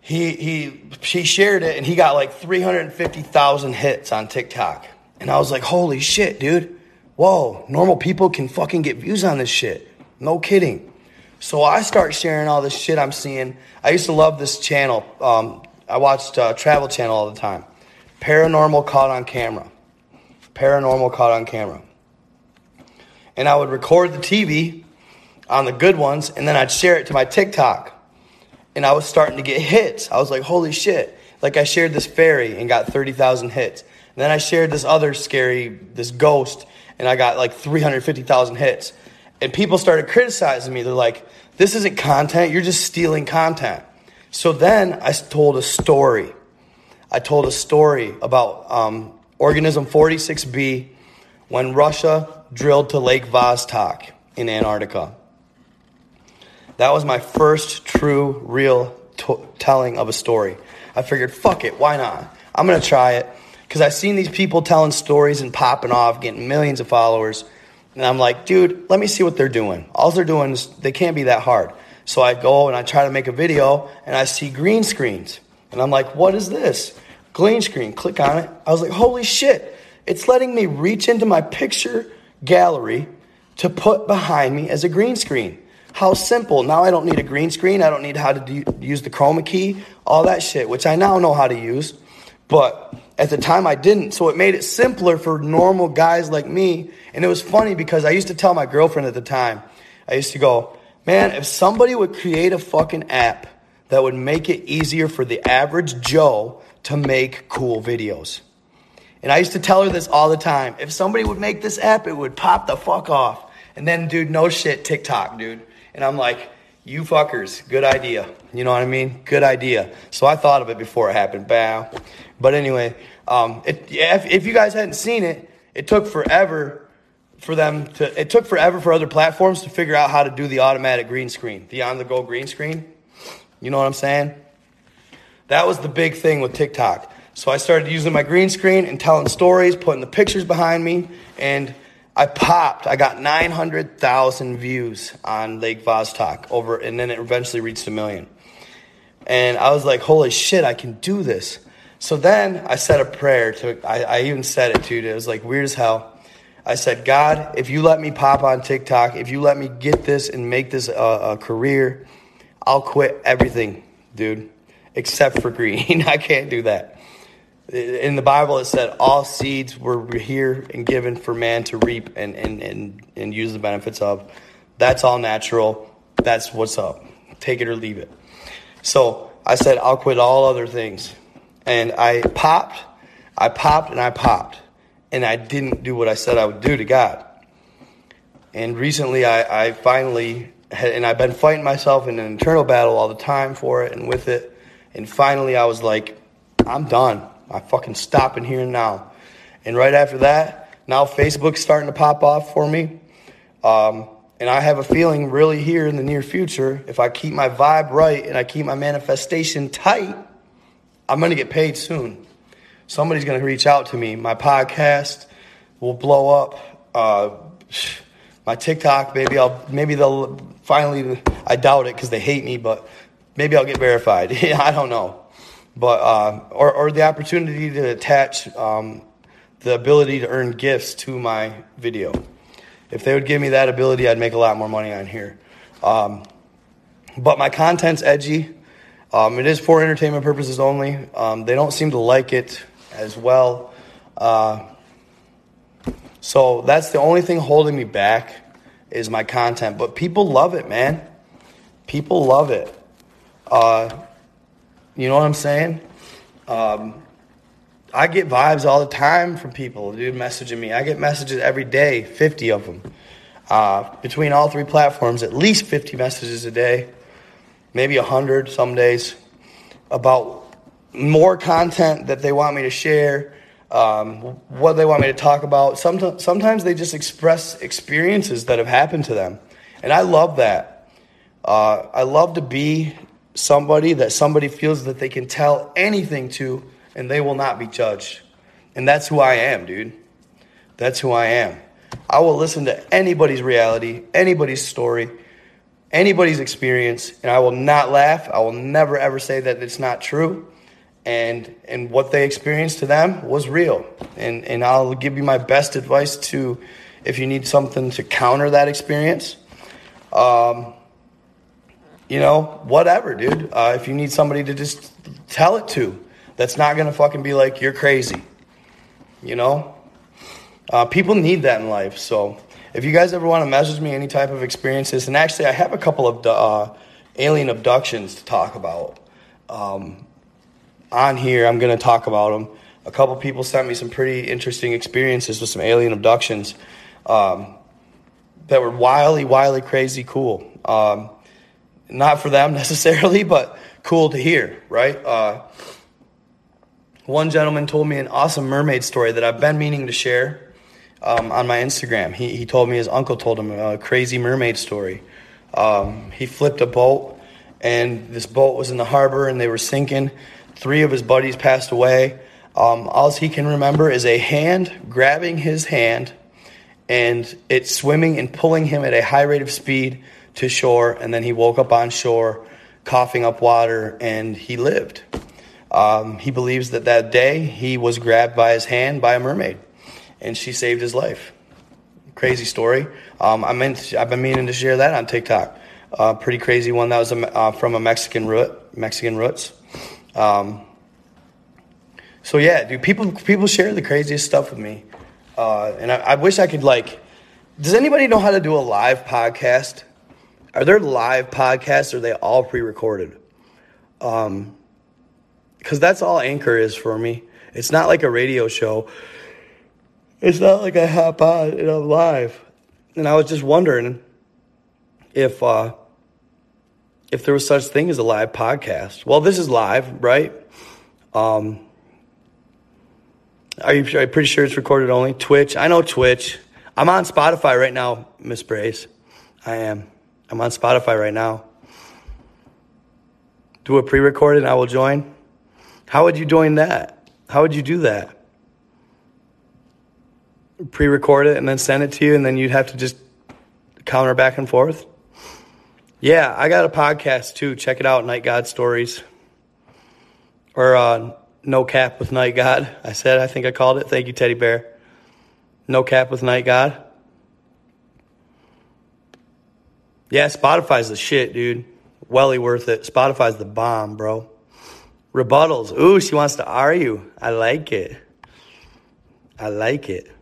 he he she shared it and he got like 350,000 hits on TikTok. And I was like, "Holy shit, dude. Whoa, normal people can fucking get views on this shit." No kidding. So I start sharing all this shit I'm seeing. I used to love this channel. Um, I watched uh, Travel Channel all the time. Paranormal caught on camera. Paranormal caught on camera. And I would record the TV on the good ones, and then I'd share it to my TikTok and I was starting to get hits. I was like, holy shit. Like I shared this fairy and got 30,000 hits. And then I shared this other scary, this ghost, and I got like 350,000 hits. And people started criticizing me. They're like, this isn't content, you're just stealing content. So then I told a story. I told a story about um, organism 46b when Russia drilled to Lake Vostok in Antarctica. That was my first true, real t- telling of a story. I figured, fuck it, why not? I'm gonna try it because I've seen these people telling stories and popping off, getting millions of followers. And I'm like, dude, let me see what they're doing. All they're doing is they can't be that hard. So I go and I try to make a video and I see green screens. And I'm like, what is this? Green screen. Click on it. I was like, holy shit. It's letting me reach into my picture gallery to put behind me as a green screen. How simple. Now I don't need a green screen. I don't need how to do, use the chroma key, all that shit, which I now know how to use. But at the time I didn't. So it made it simpler for normal guys like me. And it was funny because I used to tell my girlfriend at the time, I used to go, man, if somebody would create a fucking app that would make it easier for the average Joe to make cool videos. And I used to tell her this all the time. If somebody would make this app, it would pop the fuck off. And then, dude, no shit, TikTok, dude. And I'm like, you fuckers, good idea. You know what I mean? Good idea. So I thought of it before it happened. Bow. But anyway, um, it, if, if you guys hadn't seen it, it took forever for them to, it took forever for other platforms to figure out how to do the automatic green screen, the on the go green screen. You know what I'm saying? That was the big thing with TikTok. So I started using my green screen and telling stories, putting the pictures behind me, and I popped. I got 900,000 views on Lake Vostok over, and then it eventually reached a million. And I was like, holy shit, I can do this. So then I said a prayer to, I, I even said it to. It was like weird as hell. I said, God, if you let me pop on TikTok, if you let me get this and make this a, a career, I'll quit everything, dude, except for green. I can't do that in the Bible it said all seeds were here and given for man to reap and, and, and, and use the benefits of. That's all natural. That's what's up. Take it or leave it. So I said, I'll quit all other things. And I popped, I popped and I popped. And I didn't do what I said I would do to God. And recently I, I finally, had, and I've been fighting myself in an internal battle all the time for it and with it. And finally I was like, I'm done. I fucking stop in here and now. And right after that, now Facebook's starting to pop off for me. Um, and I have a feeling really here in the near future, if I keep my vibe right and I keep my manifestation tight, I'm going to get paid soon. Somebody's going to reach out to me. My podcast will blow up. Uh, my TikTok, maybe I'll, maybe they'll finally, I doubt it because they hate me, but maybe I'll get verified. I don't know but uh, or, or the opportunity to attach um, the ability to earn gifts to my video. If they would give me that ability, I'd make a lot more money on here. Um, but my content's edgy. Um, it is for entertainment purposes only. Um, they don't seem to like it as well. Uh, so that's the only thing holding me back is my content. But people love it, man. People love it. Uh, you know what I'm saying? Um, I get vibes all the time from people, dude, messaging me. I get messages every day, 50 of them. Uh, between all three platforms, at least 50 messages a day, maybe 100 some days, about more content that they want me to share, um, what they want me to talk about. Sometimes, sometimes they just express experiences that have happened to them. And I love that. Uh, I love to be somebody that somebody feels that they can tell anything to and they will not be judged. And that's who I am, dude. That's who I am. I will listen to anybody's reality, anybody's story, anybody's experience, and I will not laugh. I will never ever say that it's not true. And and what they experienced to them was real. And and I'll give you my best advice to if you need something to counter that experience. Um, you know, whatever, dude. Uh, if you need somebody to just tell it to, that's not gonna fucking be like you're crazy. You know, uh, people need that in life. So if you guys ever want to message me any type of experiences, and actually I have a couple of uh, alien abductions to talk about um, on here. I'm gonna talk about them. A couple people sent me some pretty interesting experiences with some alien abductions. Um, that were wildly, wildly crazy cool. Um, not for them necessarily, but cool to hear, right? Uh, one gentleman told me an awesome mermaid story that I've been meaning to share um, on my Instagram. He, he told me his uncle told him a crazy mermaid story. Um, he flipped a boat, and this boat was in the harbor, and they were sinking. Three of his buddies passed away. Um, all he can remember is a hand grabbing his hand and it swimming and pulling him at a high rate of speed to shore. And then he woke up on shore, coughing up water, and he lived. Um, he believes that that day he was grabbed by his hand by a mermaid, and she saved his life. Crazy story. Um, I meant I've been meaning to share that on TikTok. Uh, pretty crazy one. That was a, uh, from a Mexican root, Mexican roots. Um, so yeah, dude, people people share the craziest stuff with me, uh, and I, I wish I could like. Does anybody know how to do a live podcast? Are there live podcasts? Or are they all pre-recorded? Um, because that's all Anchor is for me. It's not like a radio show. It's not like I hop on and I'm live. And I was just wondering if uh, if there was such thing as a live podcast. Well, this is live, right? Um, are you, you pretty sure it's recorded only? Twitch. I know Twitch. I'm on Spotify right now, Miss Brace. I am. I'm on Spotify right now. Do a pre recorded I will join. How would you join that? How would you do that? Pre record it and then send it to you, and then you'd have to just counter back and forth? Yeah, I got a podcast too. Check it out, Night God Stories. Or uh, no Cap with Night God. I said, I think I called it. Thank you, Teddy Bear. No Cap with Night God. Yeah, Spotify's the shit, dude. Welly worth it. Spotify's the bomb, bro. Rebuttals. Ooh, she wants to argue. I like it. I like it.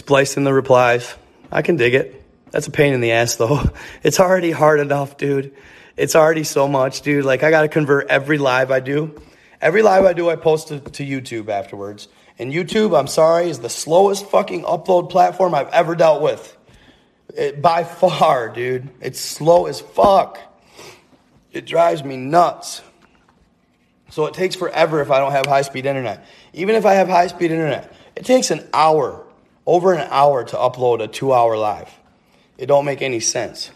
Splicing the replies. I can dig it. That's a pain in the ass, though. It's already hard enough, dude. It's already so much, dude. Like I got to convert every live I do. Every live I do, I post to, to YouTube afterwards. And YouTube, I'm sorry, is the slowest fucking upload platform I've ever dealt with. It, by far, dude. It's slow as fuck. It drives me nuts. So it takes forever if I don't have high speed internet. Even if I have high speed internet, it takes an hour, over an hour to upload a two hour live. It don't make any sense.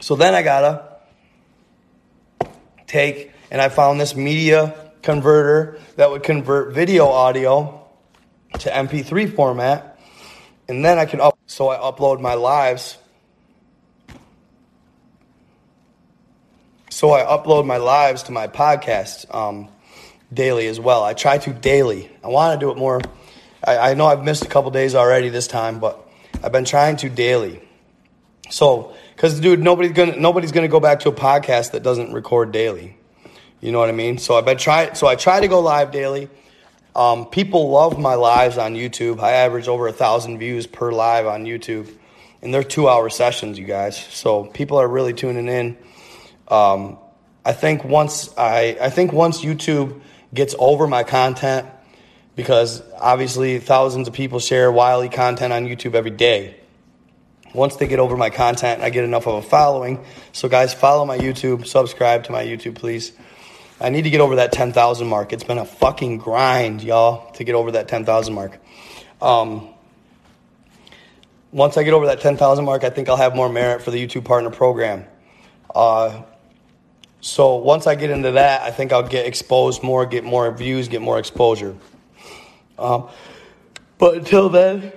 So then I gotta take, and I found this media converter that would convert video audio to MP3 format. And then I can up, so I upload my lives. So I upload my lives to my podcast um, daily as well. I try to daily. I want to do it more. I, I know I've missed a couple days already this time, but I've been trying to daily. So because, dude, nobody's gonna nobody's gonna go back to a podcast that doesn't record daily. You know what I mean? So I've been try so I try to go live daily. Um, people love my lives on YouTube. I average over a thousand views per live on YouTube, and they're two-hour sessions, you guys. So people are really tuning in. Um, I think once I I think once YouTube gets over my content, because obviously thousands of people share wily content on YouTube every day once they get over my content, I get enough of a following. So, guys, follow my YouTube, subscribe to my YouTube, please. I need to get over that 10,000 mark. It's been a fucking grind, y'all, to get over that 10,000 mark. Um, once I get over that 10,000 mark, I think I'll have more merit for the YouTube partner program. Uh, so once I get into that, I think I'll get exposed more, get more views, get more exposure. Um, but until then,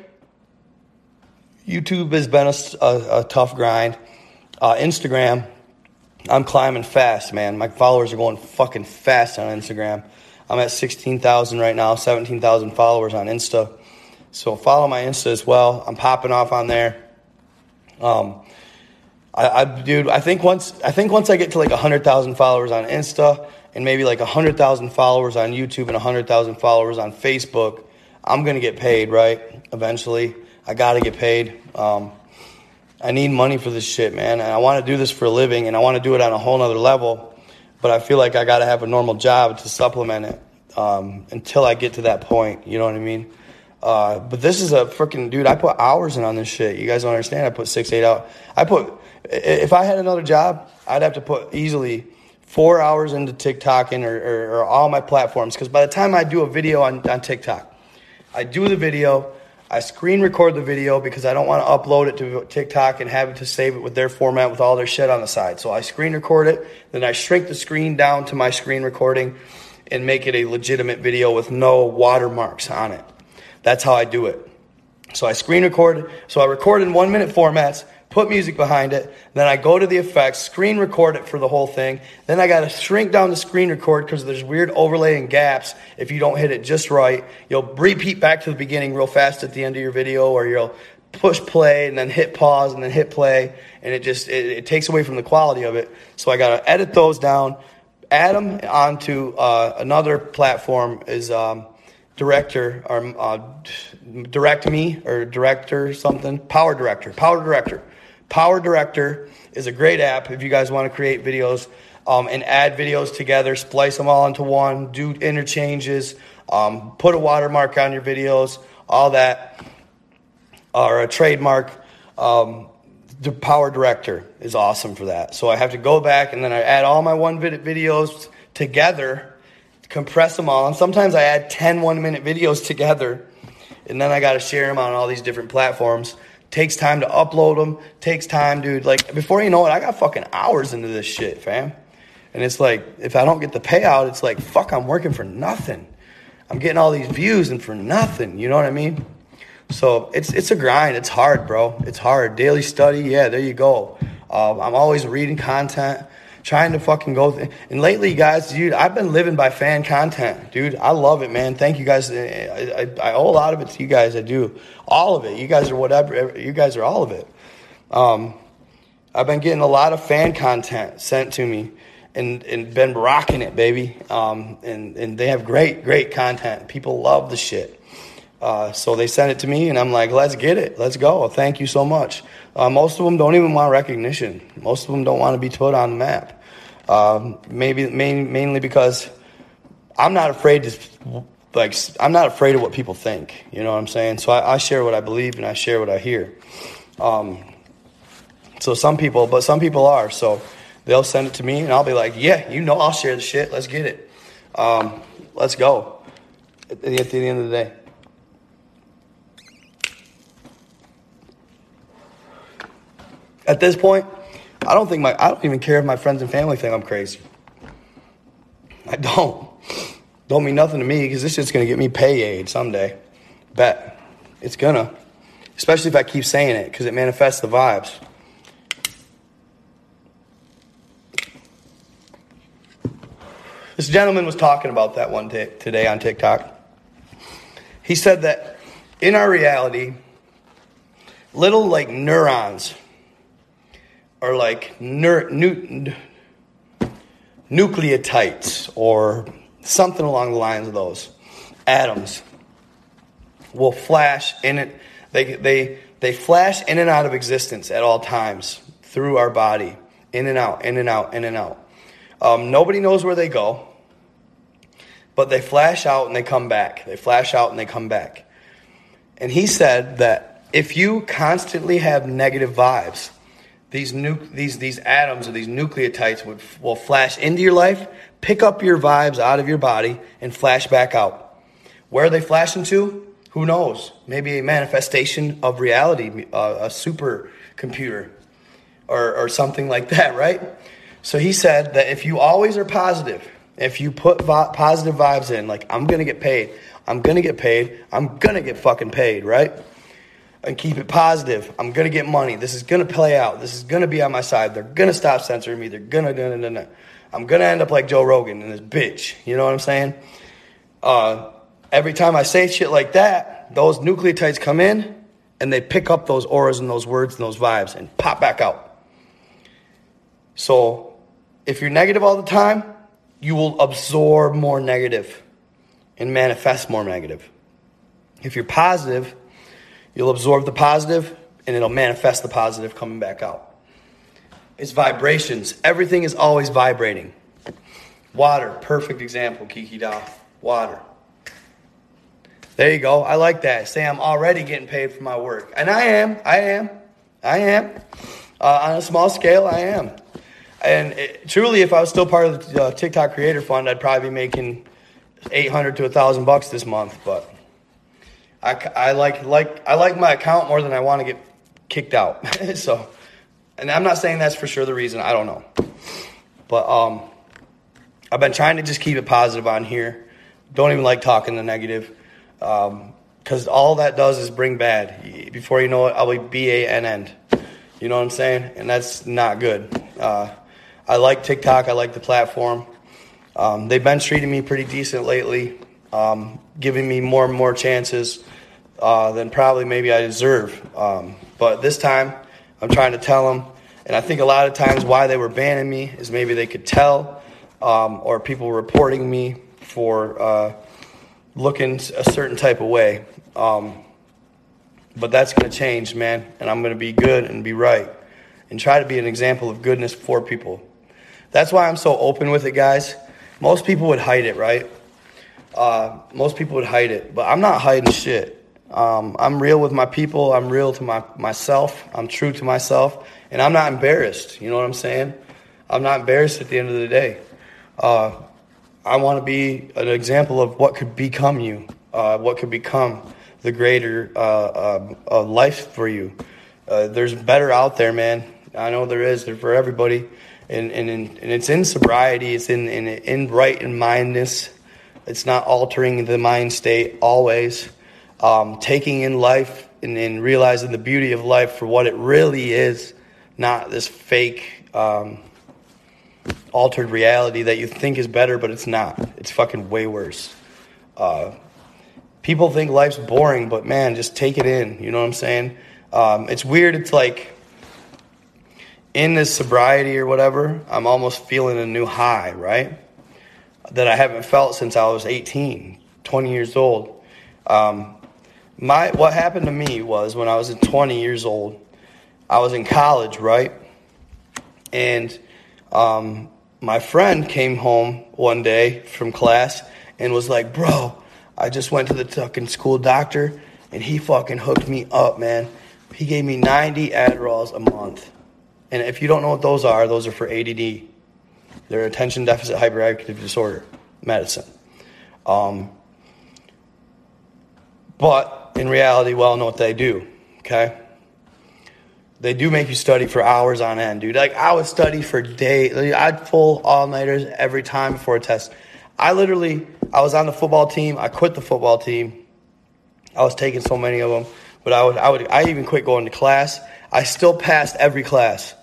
YouTube has been a, a, a tough grind. Uh, Instagram, I'm climbing fast, man. My followers are going fucking fast on Instagram. I'm at 16,000 right now, 17,000 followers on Insta. So follow my Insta as well. I'm popping off on there. Um, I, I, dude, I think once I think once I get to like 100,000 followers on Insta and maybe like 100,000 followers on YouTube and 100,000 followers on Facebook, I'm gonna get paid, right? Eventually. I got to get paid. Um, I need money for this shit, man. And I want to do this for a living and I want to do it on a whole nother level. But I feel like I got to have a normal job to supplement it um, until I get to that point. You know what I mean? Uh, but this is a freaking dude. I put hours in on this shit. You guys don't understand. I put six, eight out. I put if I had another job, I'd have to put easily four hours into TikTok and or, or, or all my platforms. Because by the time I do a video on, on TikTok, I do the video. I screen record the video because I don't want to upload it to TikTok and have it to save it with their format with all their shit on the side. So I screen record it, then I shrink the screen down to my screen recording and make it a legitimate video with no watermarks on it. That's how I do it. So I screen record, so I record in one minute formats, put music behind it. Then I go to the effects, screen record it for the whole thing. Then I got to shrink down the screen record because there's weird overlay and gaps. If you don't hit it just right, you'll repeat back to the beginning real fast at the end of your video, or you'll push play and then hit pause and then hit play, and it just it, it takes away from the quality of it. So I got to edit those down, add them onto uh, another platform is. Um, director or uh, direct me or director something power director power director Power Director is a great app if you guys want to create videos um, and add videos together, splice them all into one, do interchanges, um, put a watermark on your videos, all that, or a trademark. Um, the Power Director is awesome for that. So I have to go back and then I add all my one minute videos together, compress them all. And sometimes I add 10 one minute videos together, and then I got to share them on all these different platforms Takes time to upload them. Takes time, dude. Like before you know it, I got fucking hours into this shit, fam. And it's like if I don't get the payout, it's like fuck, I'm working for nothing. I'm getting all these views and for nothing. You know what I mean? So it's it's a grind. It's hard, bro. It's hard. Daily study, yeah. There you go. Um, I'm always reading content trying to fucking go. Th- and lately, guys, dude, I've been living by fan content, dude. I love it, man. Thank you guys. I, I, I, owe a lot of it to you guys. I do all of it. You guys are whatever. You guys are all of it. Um, I've been getting a lot of fan content sent to me, and and been rocking it, baby. Um, and and they have great, great content. People love the shit. Uh, so they sent it to me, and I'm like, let's get it. Let's go. Thank you so much. Uh, most of them don't even want recognition. Most of them don't want to be put on the map. Uh, maybe main, mainly because I'm not afraid to like I'm not afraid of what people think. You know what I'm saying? So I, I share what I believe and I share what I hear. Um, so some people, but some people are. So they'll send it to me, and I'll be like, yeah, you know, I'll share the shit. Let's get it. Um, let's go. At the, at the end of the day. At this point, I don't think my I don't even care if my friends and family think I'm crazy. I don't. Don't mean nothing to me because this shit's gonna get me pay aid someday. Bet. It's gonna. Especially if I keep saying it because it manifests the vibes. This gentleman was talking about that one day, today on TikTok. He said that in our reality, little like neurons are like ner- nu- nucleotides or something along the lines of those. Atoms will flash in it. They, they, they flash in and out of existence at all times through our body, in and out, in and out, in and out. Um, nobody knows where they go, but they flash out and they come back. They flash out and they come back. And he said that if you constantly have negative vibes, these, nu- these, these atoms or these nucleotides would, will flash into your life, pick up your vibes out of your body, and flash back out. Where are they flashing to? Who knows? Maybe a manifestation of reality, uh, a supercomputer, or, or something like that, right? So he said that if you always are positive, if you put vo- positive vibes in, like, I'm gonna get paid, I'm gonna get paid, I'm gonna get fucking paid, right? And keep it positive. I'm gonna get money. This is gonna play out. This is gonna be on my side. They're gonna stop censoring me. They're gonna, gonna, gonna. I'm gonna end up like Joe Rogan and this bitch. You know what I'm saying? Uh, every time I say shit like that, those nucleotides come in and they pick up those auras and those words and those vibes and pop back out. So, if you're negative all the time, you will absorb more negative and manifest more negative. If you're positive, You'll absorb the positive and it'll manifest the positive coming back out. It's vibrations. Everything is always vibrating. Water, perfect example, Kiki Dow. Water. There you go. I like that. Say I'm already getting paid for my work. And I am. I am. I am. Uh, on a small scale, I am. And it, truly, if I was still part of the uh, TikTok Creator Fund, I'd probably be making 800 to 1,000 bucks this month. But I, I like like I like my account more than I want to get kicked out. so, and I'm not saying that's for sure the reason. I don't know. But um, I've been trying to just keep it positive on here. Don't even like talking the negative. Because um, all that does is bring bad. Before you know it, I'll be B A N N. You know what I'm saying? And that's not good. Uh, I like TikTok. I like the platform. Um, they've been treating me pretty decent lately, um, giving me more and more chances uh, than probably maybe I deserve. Um, but this time, I'm trying to tell them. And I think a lot of times why they were banning me is maybe they could tell, um, or people reporting me for uh, looking a certain type of way. Um, but that's going to change, man. And I'm going to be good and be right and try to be an example of goodness for people. That's why I'm so open with it, guys. Most people would hide it, right? Uh, most people would hide it, but I'm not hiding shit. Um, I'm real with my people. I'm real to my, myself. I'm true to myself. And I'm not embarrassed. You know what I'm saying? I'm not embarrassed at the end of the day. Uh, I want to be an example of what could become you, uh, what could become the greater uh, uh life for you. Uh, there's better out there, man. I know there is. There for everybody. And, and, and it's in sobriety, it's in, in, in right in mindness. It's not altering the mind state always um, taking in life and, and, realizing the beauty of life for what it really is, not this fake, um, altered reality that you think is better, but it's not. It's fucking way worse. Uh, people think life's boring, but man, just take it in. You know what I'm saying? Um, it's weird. It's like in this sobriety or whatever, I'm almost feeling a new high, right? That I haven't felt since I was 18, 20 years old. Um, my what happened to me was when I was 20 years old, I was in college, right? And um, my friend came home one day from class and was like, "Bro, I just went to the fucking school doctor and he fucking hooked me up, man. He gave me 90 Adderalls a month. And if you don't know what those are, those are for ADD. They're attention deficit hyperactive disorder medicine. Um, but in reality well know what they do, okay? They do make you study for hours on end, dude. Like, I would study for days. I'd pull all nighters every time before a test. I literally, I was on the football team. I quit the football team. I was taking so many of them, but I would, I would, I even quit going to class. I still passed every class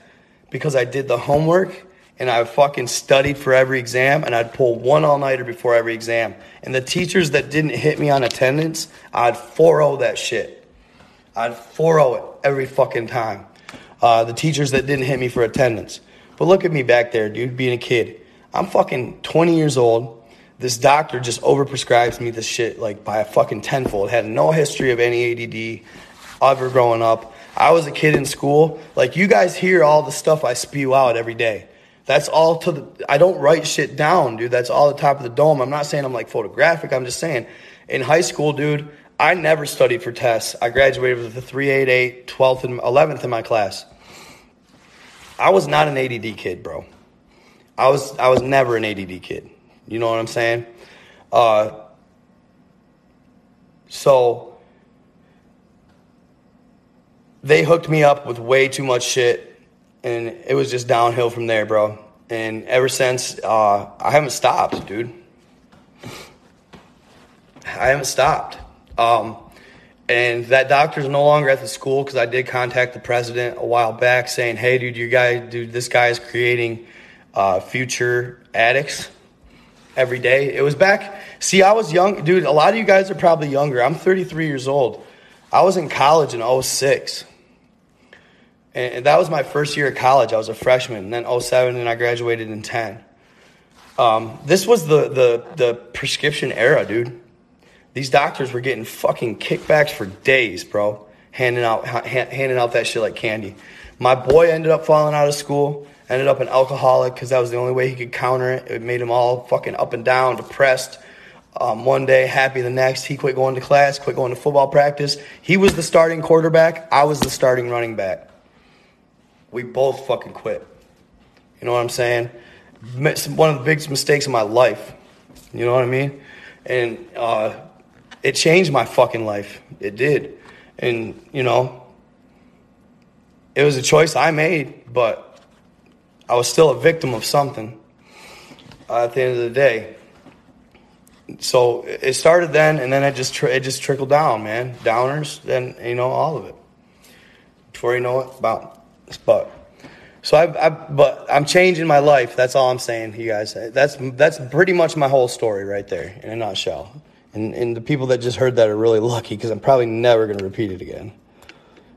because I did the homework and I fucking studied for every exam and I'd pull one all nighter before every exam. And the teachers that didn't hit me on attendance, I'd 4 that shit. I'd 4 it every fucking time. Uh, the teachers that didn't hit me for attendance. But look at me back there, dude, being a kid. I'm fucking 20 years old. This doctor just overprescribes me this shit like by a fucking tenfold. Had no history of any ADD ever growing up. I was a kid in school. Like you guys hear all the stuff I spew out every day. That's all to the, I don't write shit down, dude. That's all the top of the dome. I'm not saying I'm like photographic. I'm just saying in high school, dude, I never studied for tests. I graduated with a 388, 12th and 11th in my class. I was not an ADD kid, bro. I was, I was never an ADD kid. You know what I'm saying? Uh, so they hooked me up with way too much shit and it was just downhill from there, bro. And ever since, uh, I haven't stopped, dude. I haven't stopped. Um, and that doctor's no longer at the school because I did contact the president a while back saying, "Hey, dude, you guy, dude, this guy is creating uh, future addicts every day." It was back. See, I was young, dude. A lot of you guys are probably younger. I'm 33 years old. I was in college in 06. And that was my first year of college. I was a freshman, and then 07, and I graduated in 10. Um, this was the, the, the prescription era, dude. These doctors were getting fucking kickbacks for days, bro. handing out ha- handing out that shit like candy. My boy ended up falling out of school, ended up an alcoholic because that was the only way he could counter it. It made him all fucking up and down, depressed. Um, one day, happy the next. He quit going to class, quit going to football practice. He was the starting quarterback. I was the starting running back. We both fucking quit. You know what I'm saying? One of the biggest mistakes of my life. You know what I mean? And uh, it changed my fucking life. It did. And, you know, it was a choice I made, but I was still a victim of something uh, at the end of the day. So it started then, and then it just it just trickled down, man. Downers, then you know all of it. Before you know it, about but. So I, I, but I'm changing my life. That's all I'm saying, you guys. That's that's pretty much my whole story right there in a nutshell. And, and the people that just heard that are really lucky because I'm probably never going to repeat it again.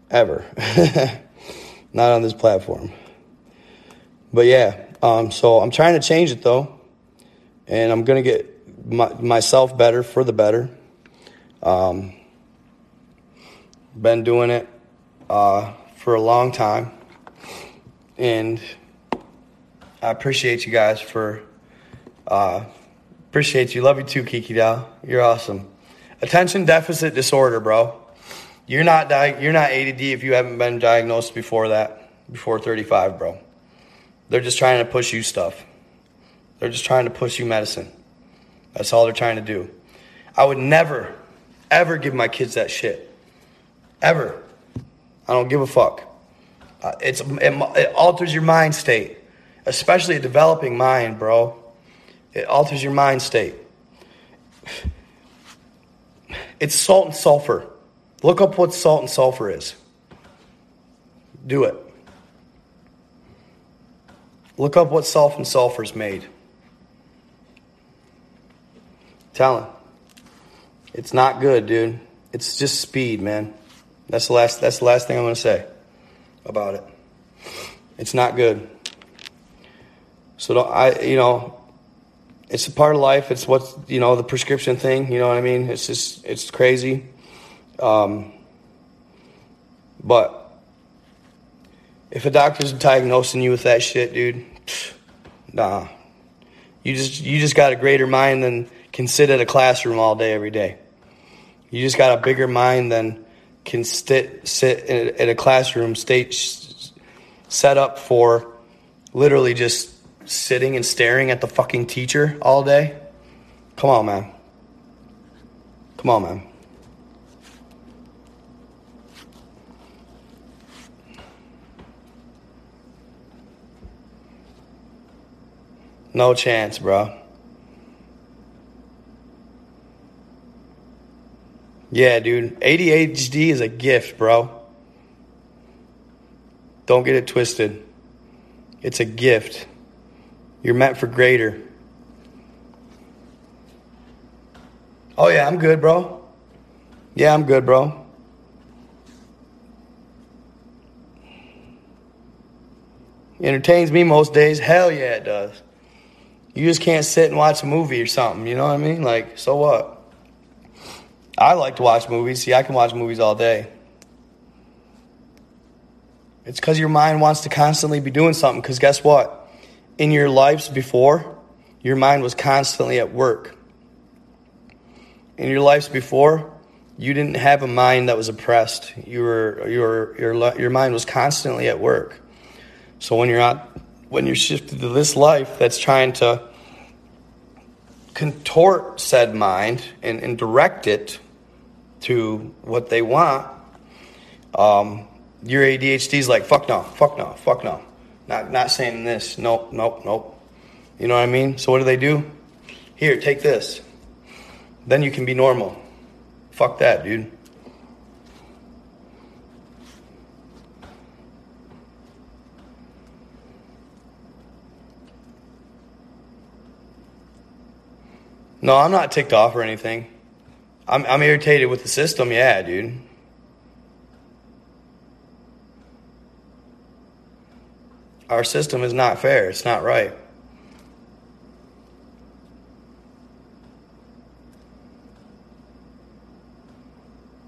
Ever. Not on this platform. But yeah, um, so I'm trying to change it though. And I'm going to get my, myself better for the better. Um, been doing it uh, for a long time. And I appreciate you guys for uh, Appreciate you. Love you too, Kiki Dow. You're awesome. Attention deficit disorder, bro. You're not di- you're not ADD if you haven't been diagnosed before that, before 35, bro. They're just trying to push you stuff. They're just trying to push you medicine. That's all they're trying to do. I would never, ever give my kids that shit. Ever. I don't give a fuck. Uh, it's, it, it alters your mind state, especially a developing mind, bro. It alters your mind state. It's salt and sulfur. Look up what salt and sulfur is. Do it. Look up what salt and sulfur is made. Him. It's not good, dude. It's just speed, man. That's the last that's the last thing I'm gonna say about it. It's not good. So I you know, it's a part of life. It's what's you know the prescription thing. You know what I mean? It's just it's crazy. Um, but if a doctor's diagnosing you with that shit, dude, nah. You just you just got a greater mind than can sit at a classroom all day every day. You just got a bigger mind than can sit sit in a, a classroom state set up for literally just sitting and staring at the fucking teacher all day? Come on, man. Come on, man. No chance, bro. Yeah, dude. ADHD is a gift, bro. Don't get it twisted. It's a gift. You're meant for greater. Oh, yeah, I'm good, bro. Yeah, I'm good, bro. Entertains me most days. Hell yeah, it does. You just can't sit and watch a movie or something. You know what I mean? Like, so what? I like to watch movies. See, I can watch movies all day. It's because your mind wants to constantly be doing something. Because guess what? in your lives before, your mind was constantly at work. In your lives before, you didn't have a mind that was oppressed. You were, your, your, your mind was constantly at work. So when you're not, when you're shifted to this life that's trying to contort said mind and, and direct it to what they want, um, your ADHD is like, fuck no, fuck no, fuck no. Not, not saying this. Nope, nope, nope. You know what I mean? So what do they do? Here, take this. Then you can be normal. Fuck that, dude. No, I'm not ticked off or anything. I'm, I'm irritated with the system, yeah, dude. Our system is not fair. It's not right.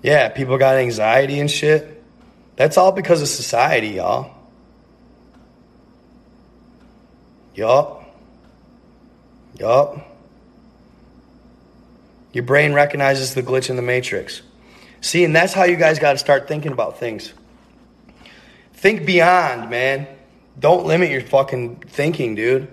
Yeah, people got anxiety and shit. That's all because of society, y'all. Yup. Yup. Your brain recognizes the glitch in the matrix. See, and that's how you guys got to start thinking about things. Think beyond, man. Don't limit your fucking thinking, dude.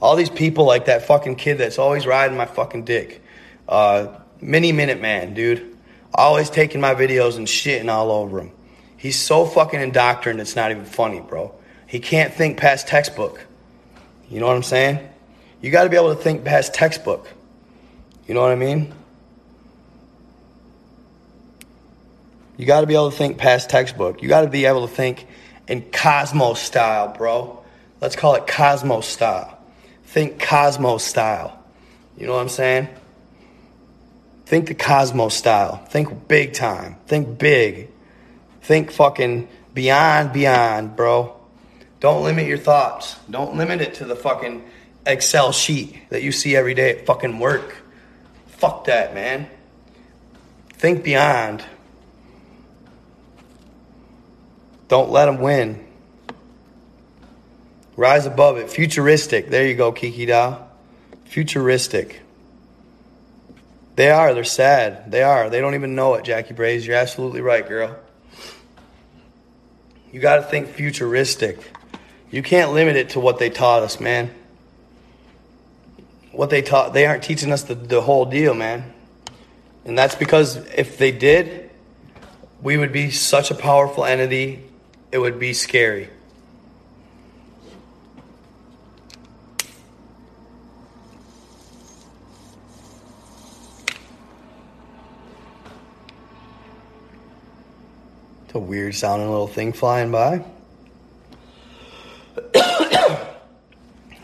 All these people like that fucking kid that's always riding my fucking dick. Uh, Mini Minute Man, dude. Always taking my videos and shitting all over him. He's so fucking indoctrined it's not even funny, bro. He can't think past textbook. You know what I'm saying? You got to be able to think past textbook. You know what I mean? You got to be able to think past textbook. You got to be able to think in Cosmos style, bro. Let's call it Cosmos style. Think Cosmos style. You know what I'm saying? Think the Cosmos style. Think big time. Think big. Think fucking beyond, beyond, bro. Don't limit your thoughts. Don't limit it to the fucking Excel sheet that you see every day at fucking work. Fuck that, man. Think beyond. Don't let them win. Rise above it. Futuristic. There you go, Kiki Da. Futuristic. They are. They're sad. They are. They don't even know it, Jackie Braze. You're absolutely right, girl. You got to think futuristic. You can't limit it to what they taught us, man. What they taught, they aren't teaching us the, the whole deal, man. And that's because if they did, we would be such a powerful entity, it would be scary. It's a weird sounding little thing flying by.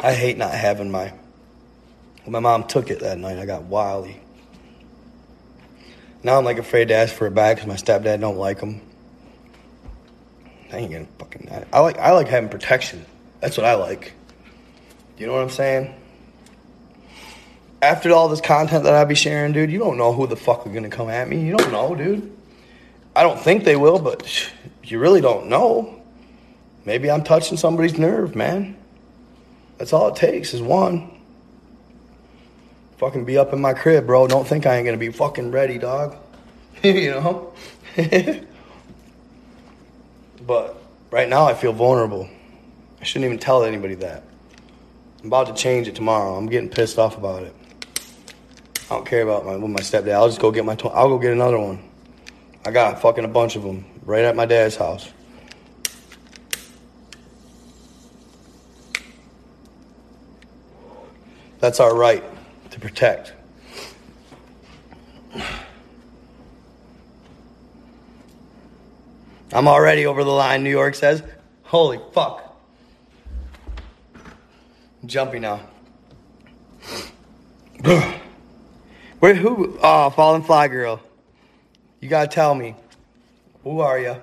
I hate not having my. my mom took it that night, I got wily. Now I'm like afraid to ask for it back because my stepdad don't like them. I ain't gonna fucking. I, I like I like having protection. That's what I like. You know what I'm saying? After all this content that I be sharing, dude, you don't know who the fuck are gonna come at me. You don't know, dude. I don't think they will, but you really don't know. Maybe I'm touching somebody's nerve, man. That's all it takes is one. Fucking be up in my crib, bro. Don't think I ain't gonna be fucking ready, dog. you know? but right now I feel vulnerable. I shouldn't even tell anybody that. I'm about to change it tomorrow. I'm getting pissed off about it. I don't care about my with my stepdad. I'll just go get my. I'll go get another one. I got fucking a bunch of them right at my dad's house. That's our right to protect. I'm already over the line, New York says. Holy fuck. I'm jumping now. Where who? Oh, fallen fly girl. You gotta tell me. Who are you?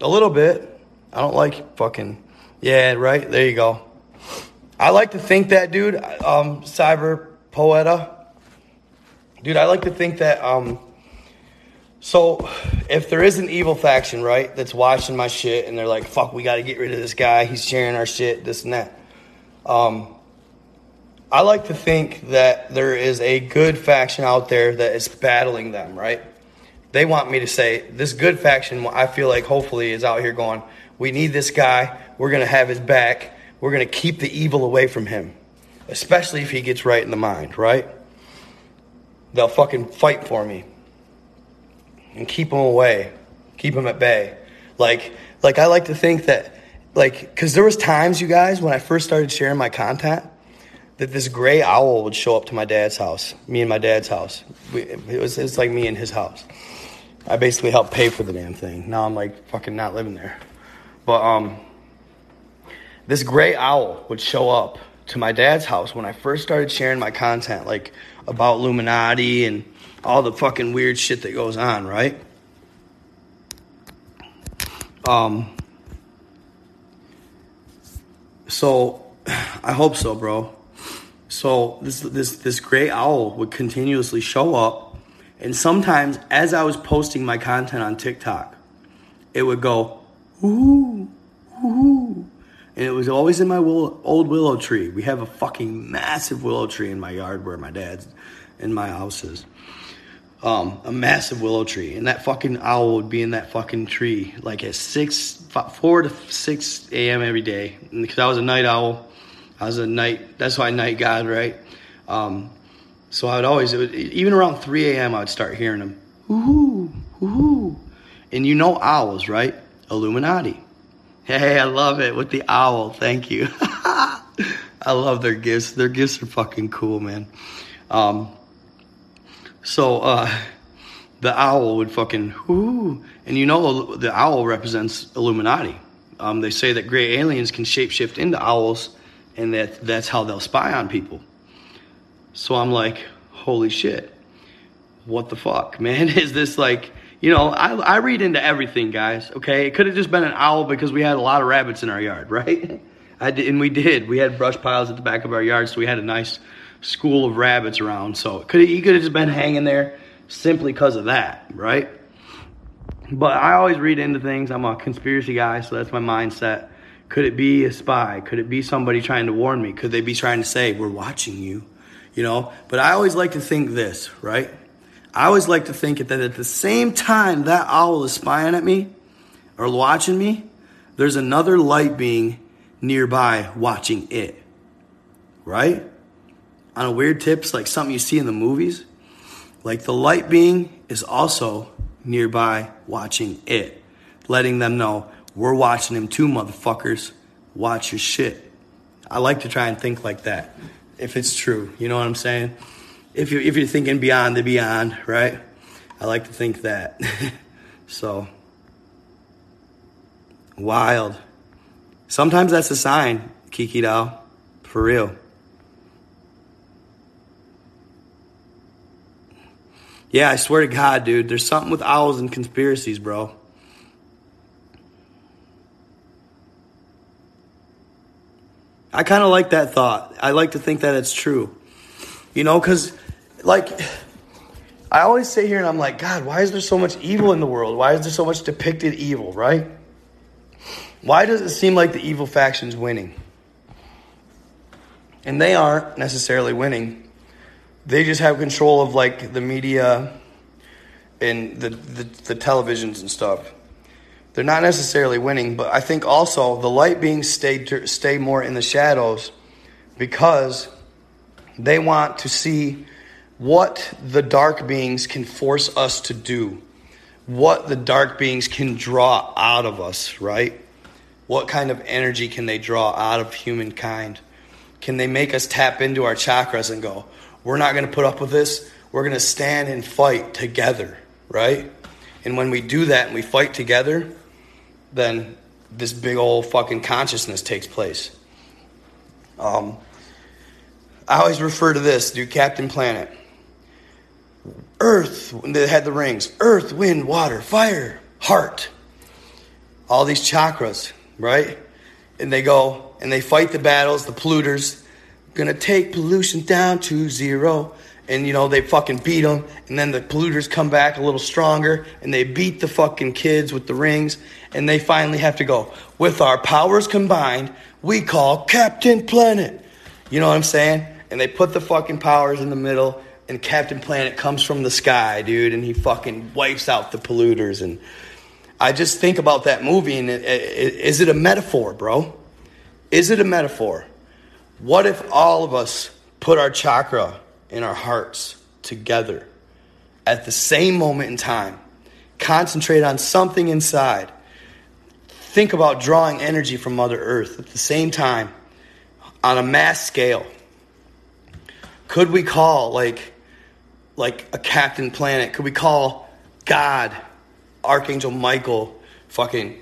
A little bit. I don't like fucking. Yeah, right. There you go. I like to think that, dude. Um, Cyber Poeta. Dude, I like to think that. Um, so, if there is an evil faction, right, that's watching my shit, and they're like, "Fuck, we got to get rid of this guy. He's sharing our shit, this and that." Um, I like to think that there is a good faction out there that is battling them, right? They want me to say, this good faction, I feel like hopefully is out here going, we need this guy. We're to have his back. We're to keep the evil away from him, especially if he gets right in the mind, right? They'll fucking fight for me and keep him away, keep him at bay. Like, like I like to think that, like, because there was times, you guys, when I first started sharing my content, that this gray owl would show up to my dad's house, me and my dad's house. We, it was it's like me and his house. I basically helped pay for the damn thing. Now I'm like fucking not living there. But um, this gray owl would show up to my dad's house when I first started sharing my content, like about Illuminati and all the fucking weird shit that goes on, right? Um. So, I hope so, bro. So this this this gray owl would continuously show up, and sometimes as I was posting my content on TikTok, it would go, ooh, ooh, and it was always in my willow, old willow tree. We have a fucking massive willow tree in my yard where my dad's in my house is. Um, a massive willow tree, and that fucking owl would be in that fucking tree like at six, five, four to six a.m. every day. Because I was a night owl, I was a night. That's why night god, right? Um, so I would always, would, even around three a.m., I would start hearing them, ooh, ooh, and you know owls, right? Illuminati. Hey, I love it with the owl. Thank you. I love their gifts. Their gifts are fucking cool, man. Um, so uh, the owl would fucking whoo, and you know the owl represents Illuminati. Um, they say that gray aliens can shapeshift into owls, and that that's how they'll spy on people. So I'm like, holy shit, what the fuck, man? Is this like? You know, I, I read into everything, guys. Okay, it could have just been an owl because we had a lot of rabbits in our yard, right? I did, and we did. We had brush piles at the back of our yard, so we had a nice school of rabbits around. So could he could have just been hanging there simply because of that, right? But I always read into things. I'm a conspiracy guy, so that's my mindset. Could it be a spy? Could it be somebody trying to warn me? Could they be trying to say, we're watching you? You know? But I always like to think this, right? I always like to think that at the same time that owl is spying at me or watching me, there's another light being nearby watching it. Right? on a weird tips like something you see in the movies. Like the light being is also nearby watching it, letting them know we're watching him too, motherfuckers. Watch your shit. I like to try and think like that, if it's true. You know what I'm saying? If you if you're thinking beyond the beyond, right? I like to think that. so wild. Sometimes that's a sign, Kiki doll, for real. Yeah, I swear to God, dude, there's something with owls and conspiracies, bro. I kind of like that thought. I like to think that it's true. You know, because, like, I always sit here and I'm like, God, why is there so much evil in the world? Why is there so much depicted evil, right? Why does it seem like the evil faction's winning? And they aren't necessarily winning they just have control of like the media and the, the, the televisions and stuff. They're not necessarily winning, but I think also the light beings stay stay more in the shadows because they want to see what the dark beings can force us to do, what the dark beings can draw out of us, right? What kind of energy can they draw out of humankind? Can they make us tap into our chakras and go, we're not going to put up with this. We're going to stand and fight together, right? And when we do that and we fight together, then this big old fucking consciousness takes place. Um, I always refer to this, dude, Captain Planet. Earth, they had the rings earth, wind, water, fire, heart. All these chakras, right? And they go and they fight the battles, the polluters, gonna take pollution down to zero. And you know, they fucking beat them, and then the polluters come back a little stronger, and they beat the fucking kids with the rings, and they finally have to go, with our powers combined, we call Captain Planet. You know what I'm saying? And they put the fucking powers in the middle, and Captain Planet comes from the sky, dude, and he fucking wipes out the polluters. And I just think about that movie, and it, it, is it a metaphor, bro? Is it a metaphor? What if all of us put our chakra in our hearts together at the same moment in time? Concentrate on something inside. Think about drawing energy from Mother Earth at the same time on a mass scale. Could we call like like a captain planet? Could we call God, Archangel Michael, fucking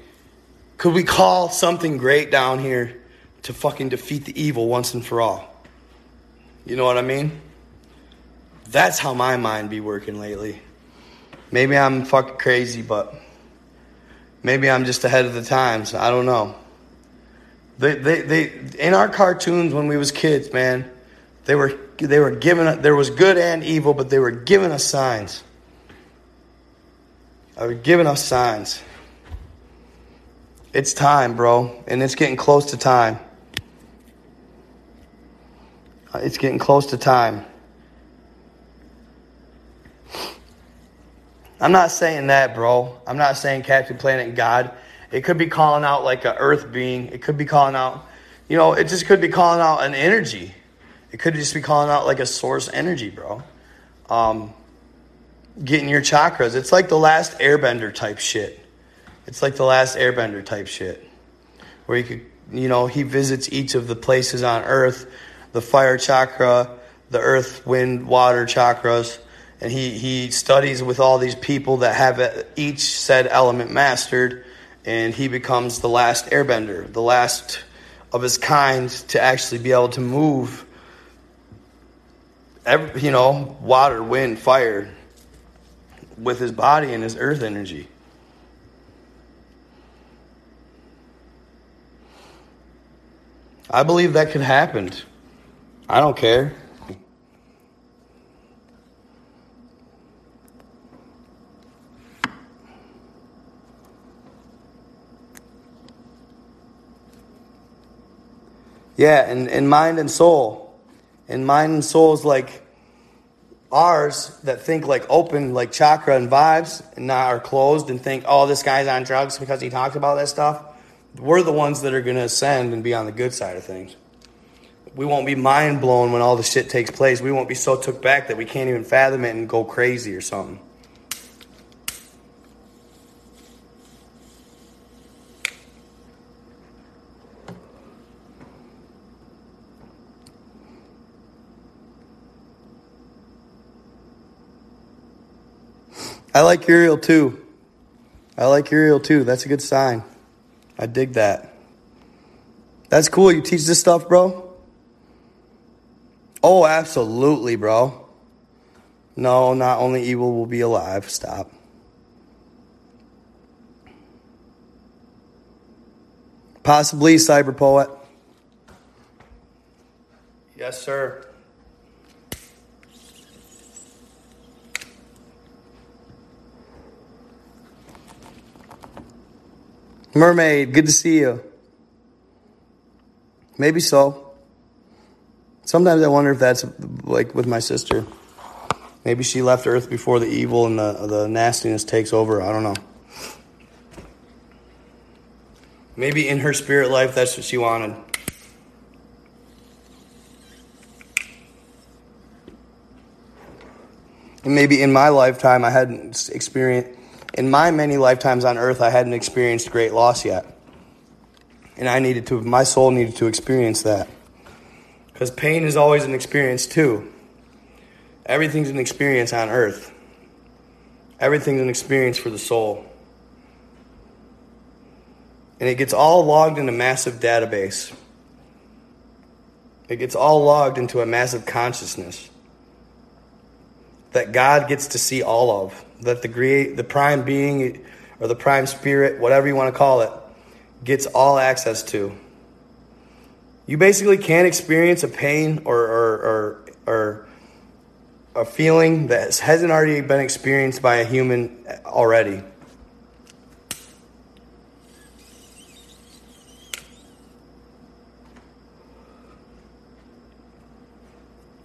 could we call something great down here to fucking defeat the evil once and for all. You know what I mean? That's how my mind be working lately. Maybe I'm fucking crazy, but maybe I'm just ahead of the times. I don't know. They, they, they, in our cartoons when we was kids, man, They were they were given there was good and evil, but they were giving us signs. They were giving us signs. It's time, bro, and it's getting close to time. Uh, it's getting close to time. I'm not saying that, bro. I'm not saying Captain Planet God. It could be calling out like a earth being. It could be calling out, you know, it just could be calling out an energy. It could just be calling out like a source energy, bro. Um, getting your chakras. It's like the last airbender type shit. It's like the last airbender type shit. Where you could, you know, he visits each of the places on earth the fire chakra, the earth, wind, water chakras. And he, he studies with all these people that have each said element mastered and he becomes the last airbender, the last of his kind to actually be able to move, every, you know, water, wind, fire with his body and his earth energy. I believe that could happen. I don't care. Yeah, and, and mind and soul. And mind and soul is like ours that think like open, like chakra and vibes, and not are closed and think, oh, this guy's on drugs because he talks about that stuff. We're the ones that are going to ascend and be on the good side of things. We won't be mind blown when all the shit takes place. We won't be so took back that we can't even fathom it and go crazy or something. I like Uriel too. I like Uriel too. That's a good sign. I dig that. That's cool. You teach this stuff, bro? Oh, absolutely, bro. No, not only evil will be alive. Stop. Possibly cyber poet. Yes, sir. Mermaid, good to see you. Maybe so. Sometimes I wonder if that's like with my sister. Maybe she left Earth before the evil and the, the nastiness takes over. I don't know. Maybe in her spirit life, that's what she wanted. And maybe in my lifetime, I hadn't experienced in my many lifetimes on earth, I hadn't experienced great loss yet. And I needed to, my soul needed to experience that. Because pain is always an experience too. Everything's an experience on earth, everything's an experience for the soul. And it gets all logged in a massive database. It gets all logged into a massive consciousness that God gets to see all of that the great, the prime being or the prime spirit, whatever you want to call it, gets all access to. You basically can't experience a pain or, or, or, or a feeling that hasn't already been experienced by a human already.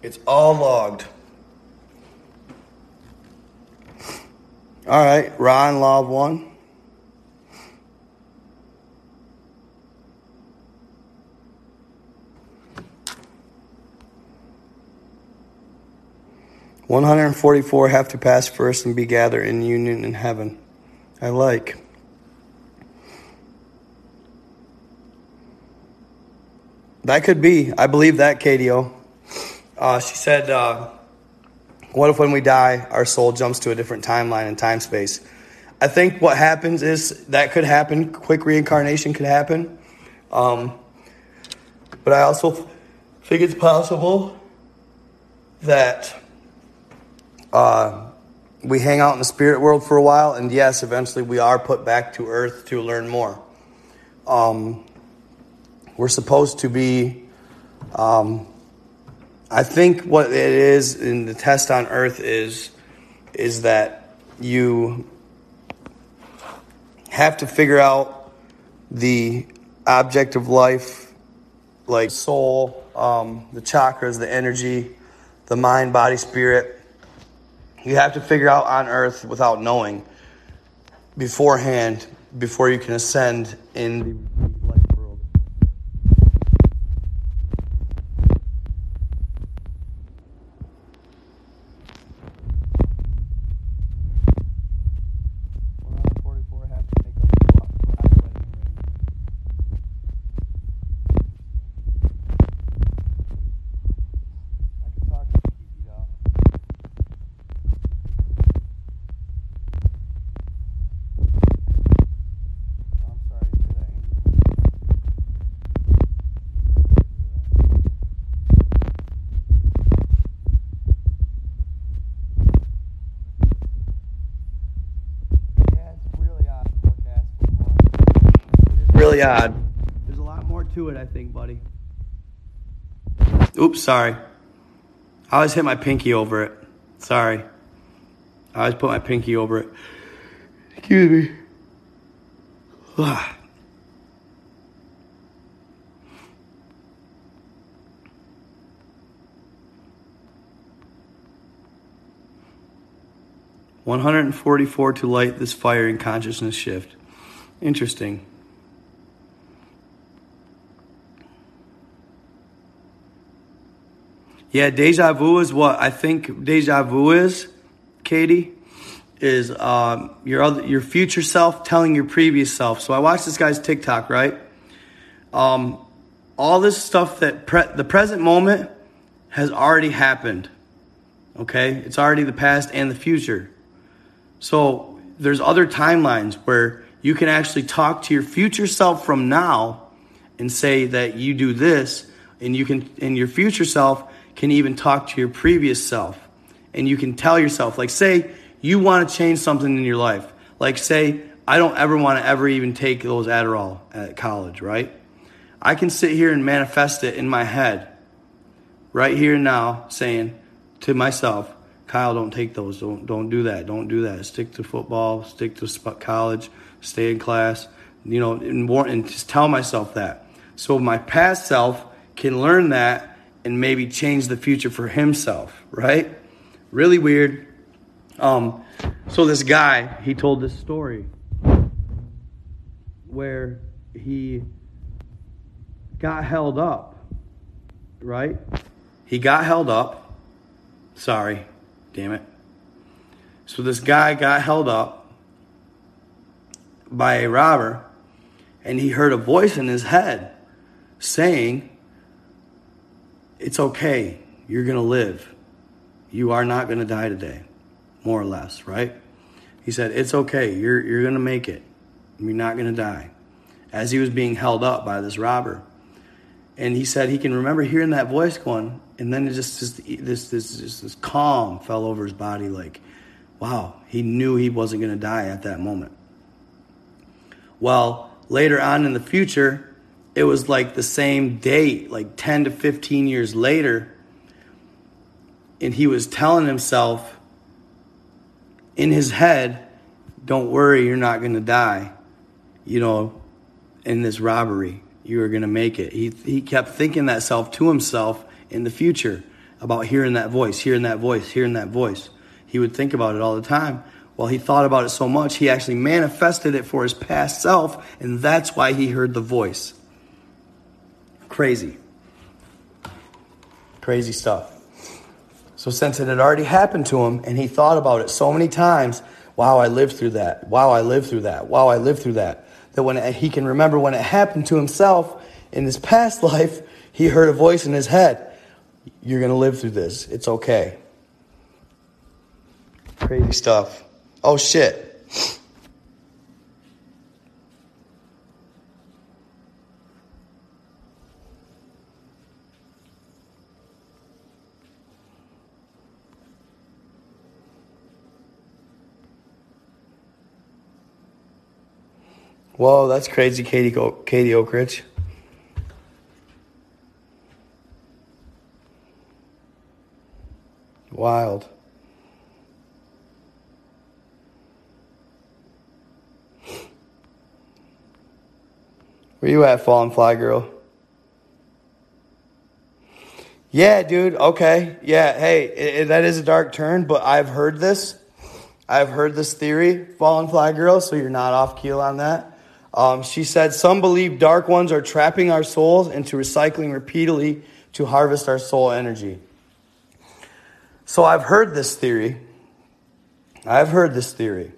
It's all logged. All right, Ryan law of one. One hundred and forty-four have to pass first and be gathered in union in heaven. I like. That could be. I believe that, KDO. Uh, she said. Uh, what if when we die, our soul jumps to a different timeline and time space? I think what happens is that could happen. Quick reincarnation could happen. Um, but I also think it's possible that uh, we hang out in the spirit world for a while, and yes, eventually we are put back to earth to learn more. Um, we're supposed to be um, I think what it is in the test on earth is is that you have to figure out the object of life, like soul, um, the chakras, the energy, the mind, body, spirit. You have to figure out on earth without knowing beforehand before you can ascend in really odd. There's a lot more to it, I think, buddy. Oops, sorry. I always hit my pinky over it. Sorry. I always put my pinky over it. Excuse me. One hundred and forty-four to light this fire in consciousness shift. Interesting. Yeah, deja vu is what I think deja vu is, Katie, is um, your other, your future self telling your previous self. So I watched this guy's TikTok, right? Um, all this stuff that pre- the present moment has already happened. Okay, it's already the past and the future. So there's other timelines where you can actually talk to your future self from now and say that you do this, and you can, and your future self can even talk to your previous self. And you can tell yourself, like, say you want to change something in your life. Like, say, I don't ever want to ever even take those Adderall at college, right? I can sit here and manifest it in my head, right here and now, saying to myself, Kyle, don't take those. Don't don't do that. Don't do that. Stick to football. Stick to college. Stay in class. You know, and, and just tell myself that. So my past self can learn that and maybe change the future for himself, right? Really weird. Um, so this guy, he told this story where he got held up, right? He got held up. Sorry, damn it. So this guy got held up by a robber, and he heard a voice in his head saying, it's okay. You're going to live. You are not going to die today, more or less, right? He said, It's okay. You're, you're going to make it. You're not going to die. As he was being held up by this robber. And he said he can remember hearing that voice going, and then it just, just this, this, this, this calm fell over his body like, wow, he knew he wasn't going to die at that moment. Well, later on in the future, it was like the same date, like 10 to 15 years later. And he was telling himself in his head, don't worry, you're not going to die, you know, in this robbery. You are going to make it. He, he kept thinking that self to himself in the future about hearing that voice, hearing that voice, hearing that voice. He would think about it all the time. Well, he thought about it so much, he actually manifested it for his past self, and that's why he heard the voice. Crazy. Crazy stuff. So, since it had already happened to him and he thought about it so many times, wow, I lived through that. Wow, I lived through that. Wow, I lived through that. That when it, he can remember when it happened to himself in his past life, he heard a voice in his head You're going to live through this. It's okay. Crazy stuff. Oh, shit. Whoa, that's crazy, Katie, Katie Oakridge. Wild. Where you at, Fallen Fly Girl? Yeah, dude. Okay. Yeah. Hey, it, it, that is a dark turn, but I've heard this. I've heard this theory, Fallen Fly Girl, so you're not off keel on that. Um, she said, Some believe dark ones are trapping our souls into recycling repeatedly to harvest our soul energy. So I've heard this theory. I've heard this theory.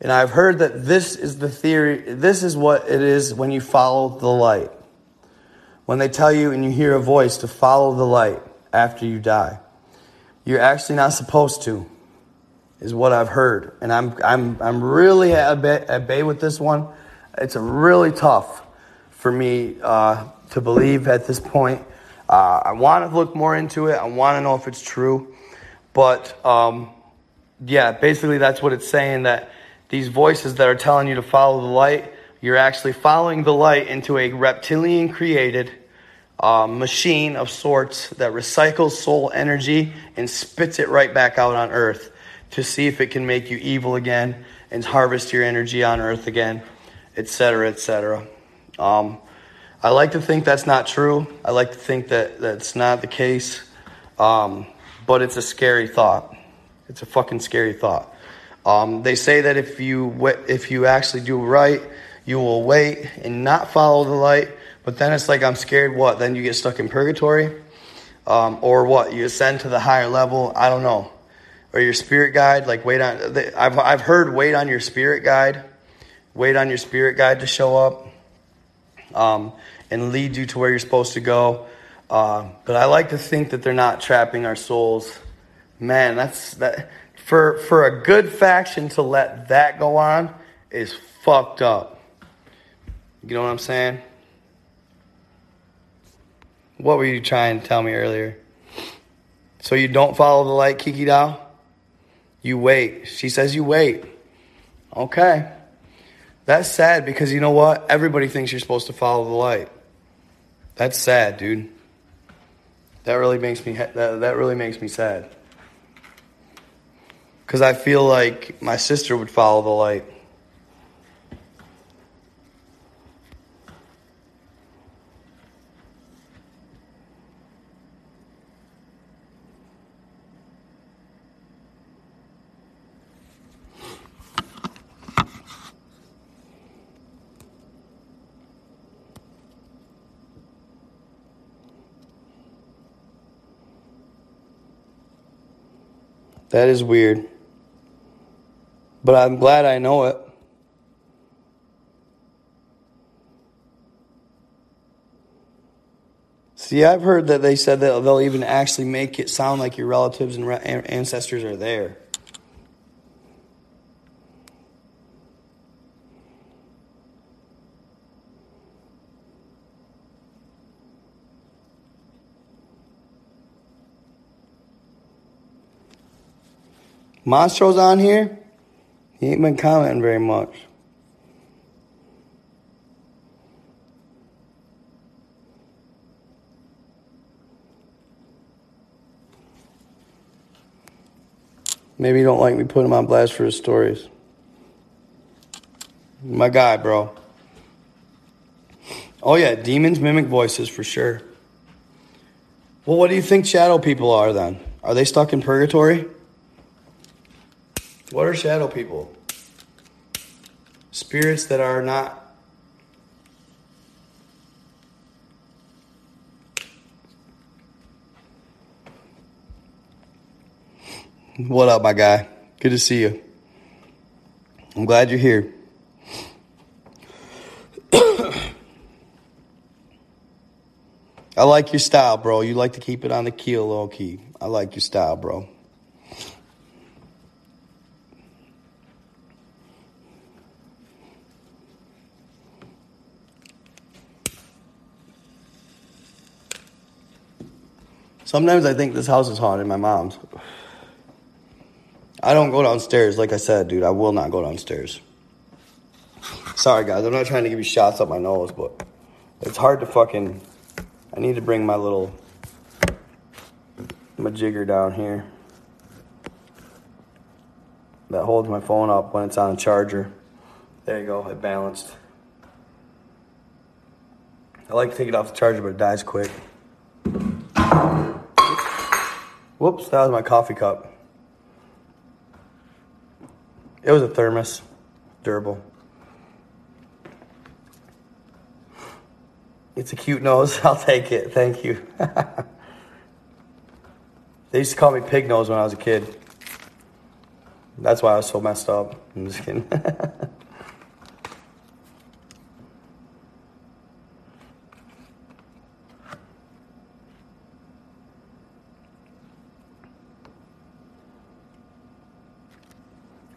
And I've heard that this is the theory, this is what it is when you follow the light when they tell you and you hear a voice to follow the light after you die. You're actually not supposed to, is what I've heard. And I'm, I'm, I'm really at bay, at bay with this one. It's really tough for me uh, to believe at this point. Uh, I want to look more into it. I want to know if it's true. But um, yeah, basically, that's what it's saying that these voices that are telling you to follow the light you're actually following the light into a reptilian created uh, machine of sorts that recycles soul energy and spits it right back out on earth to see if it can make you evil again and harvest your energy on earth again, etc., etc. Um, I like to think that's not true. I like to think that that's not the case. Um, but it's a scary thought. It's a fucking scary thought. Um, they say that if you if you actually do right, you will wait and not follow the light. But then it's like, I'm scared what? Then you get stuck in purgatory? Um, or what? You ascend to the higher level? I don't know. Or your spirit guide? Like, wait on. I've, I've heard wait on your spirit guide. Wait on your spirit guide to show up um, and lead you to where you're supposed to go. Uh, but I like to think that they're not trapping our souls. Man, that's that for for a good faction to let that go on is fucked up. You know what I'm saying? What were you trying to tell me earlier? So you don't follow the light, Kiki Dow? You wait. She says you wait. Okay. That's sad because you know what? Everybody thinks you're supposed to follow the light. That's sad, dude. That really makes me that, that really makes me sad. Cuz I feel like my sister would follow the light. That is weird. But I'm glad I know it. See, I've heard that they said that they'll even actually make it sound like your relatives and ancestors are there. Monstro's on here. He ain't been commenting very much. Maybe you don't like me putting him on blast for his stories. My guy, bro. Oh, yeah, demons mimic voices for sure. Well, what do you think shadow people are then? Are they stuck in purgatory? What are shadow people? Spirits that are not What up, my guy? Good to see you. I'm glad you're here. I like your style, bro. You like to keep it on the keel low key. I like your style, bro. Sometimes I think this house is haunted, my mom's. I don't go downstairs, like I said, dude. I will not go downstairs. Sorry, guys. I'm not trying to give you shots up my nose, but it's hard to fucking. I need to bring my little. my jigger down here. that holds my phone up when it's on a charger. There you go, it balanced. I like to take it off the charger, but it dies quick. Whoops, that was my coffee cup. It was a thermos, durable. It's a cute nose. I'll take it. Thank you. they used to call me pig nose when I was a kid. That's why I was so messed up. I'm just kidding.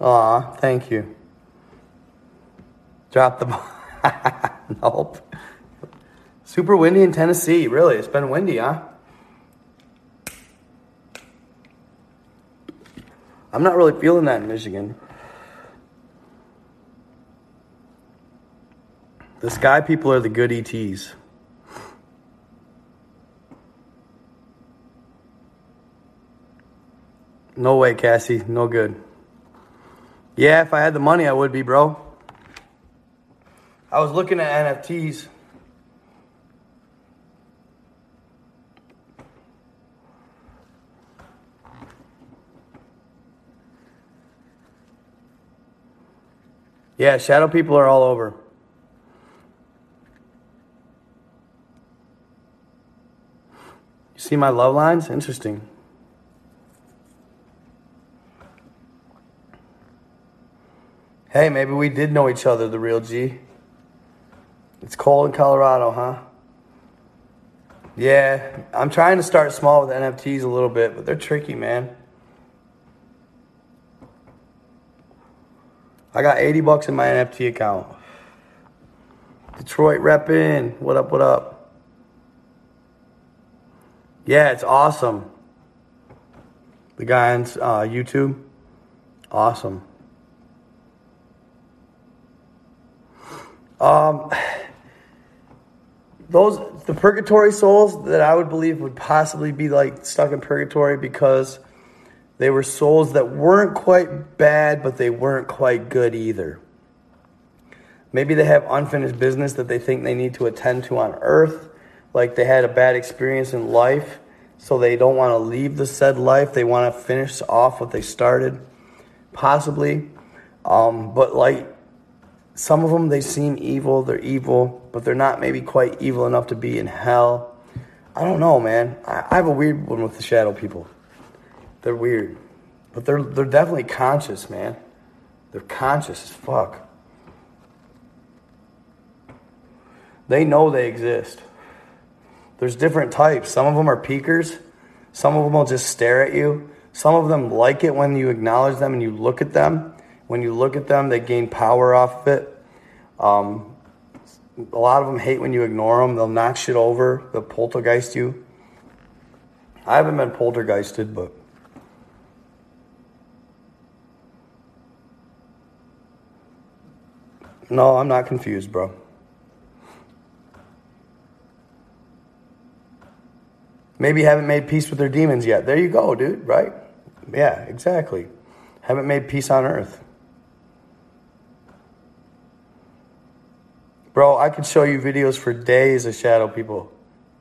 Aw, thank you. Drop the ball. nope. Super windy in Tennessee. Really, it's been windy, huh? I'm not really feeling that in Michigan. The sky people are the good ETs. No way, Cassie. No good. Yeah, if I had the money, I would be, bro. I was looking at NFTs. Yeah, shadow people are all over. You see my love lines? Interesting. Hey, maybe we did know each other, the real G. It's cold in Colorado, huh? Yeah, I'm trying to start small with NFTs a little bit, but they're tricky, man. I got 80 bucks in my NFT account. Detroit reppin'. What up, what up? Yeah, it's awesome. The guy on uh, YouTube, awesome. Um, those the purgatory souls that I would believe would possibly be like stuck in purgatory because they were souls that weren't quite bad, but they weren't quite good either. Maybe they have unfinished business that they think they need to attend to on earth, like they had a bad experience in life, so they don't want to leave the said life. They want to finish off what they started, possibly. Um, but like some of them, they seem evil, they're evil, but they're not maybe quite evil enough to be in hell. I don't know, man. I, I have a weird one with the shadow people. They're weird. But they're they're definitely conscious, man. They're conscious as fuck. They know they exist. There's different types. Some of them are peekers. Some of them will just stare at you. Some of them like it when you acknowledge them and you look at them. When you look at them, they gain power off of it. Um, a lot of them hate when you ignore them. They'll knock shit over. They'll poltergeist you. I haven't been poltergeisted, but No, I'm not confused, bro. Maybe haven't made peace with their demons yet. There you go, dude, right? Yeah, exactly. Haven't made peace on earth. Bro, I could show you videos for days of shadow people.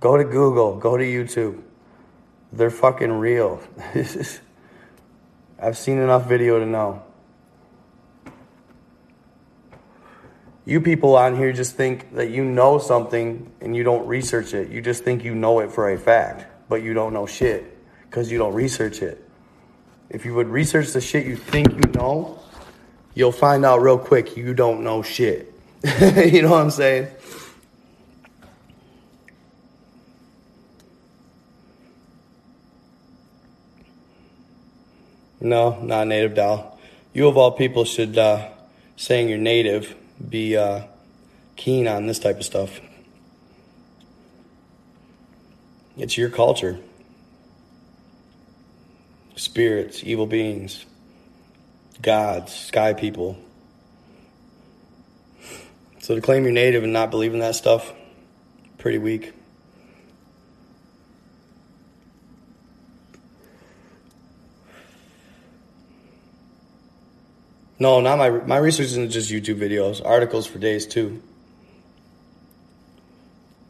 Go to Google, go to YouTube. They're fucking real. I've seen enough video to know. You people on here just think that you know something and you don't research it. You just think you know it for a fact, but you don't know shit because you don't research it. If you would research the shit you think you know, you'll find out real quick you don't know shit. you know what I'm saying? No, not native doll. You of all people should uh, saying you're native be uh, keen on this type of stuff. It's your culture. Spirits, evil beings, gods, sky people. So to claim you're native and not believe in that stuff, pretty weak. No, not my my research isn't just YouTube videos, articles for days too.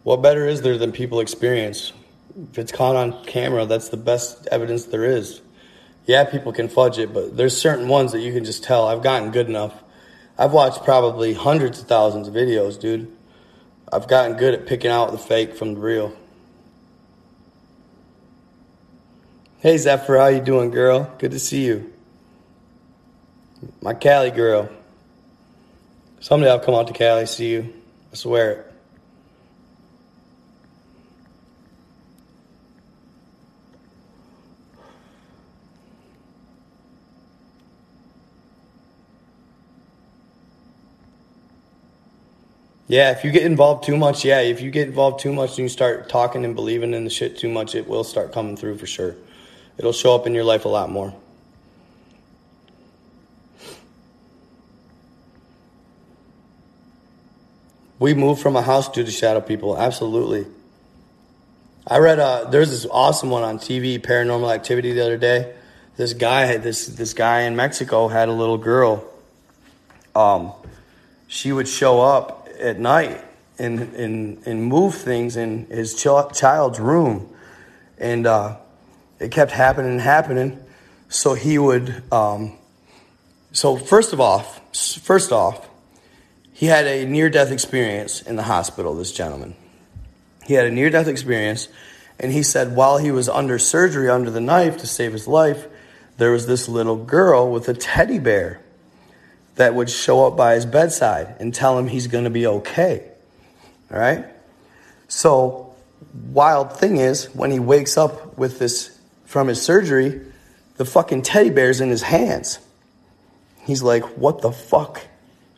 What better is there than people experience? If it's caught on camera, that's the best evidence there is. Yeah, people can fudge it, but there's certain ones that you can just tell. I've gotten good enough. I've watched probably hundreds of thousands of videos, dude. I've gotten good at picking out the fake from the real. Hey Zephyr, how you doing, girl? Good to see you. My Cali girl. Someday I'll come out to Cali, see you. I swear it. Yeah, if you get involved too much, yeah, if you get involved too much and you start talking and believing in the shit too much, it will start coming through for sure. It'll show up in your life a lot more. We moved from a house due to shadow people. Absolutely. I read uh there's this awesome one on TV, Paranormal Activity, the other day. This guy had this this guy in Mexico had a little girl. Um, she would show up at night and and and move things in his ch- child's room, and uh, it kept happening and happening. So he would. Um, so first of all, first off, he had a near death experience in the hospital. This gentleman, he had a near death experience, and he said while he was under surgery under the knife to save his life, there was this little girl with a teddy bear that would show up by his bedside and tell him he's going to be okay. All right? So, wild thing is, when he wakes up with this from his surgery, the fucking teddy bear's in his hands. He's like, What the fuck?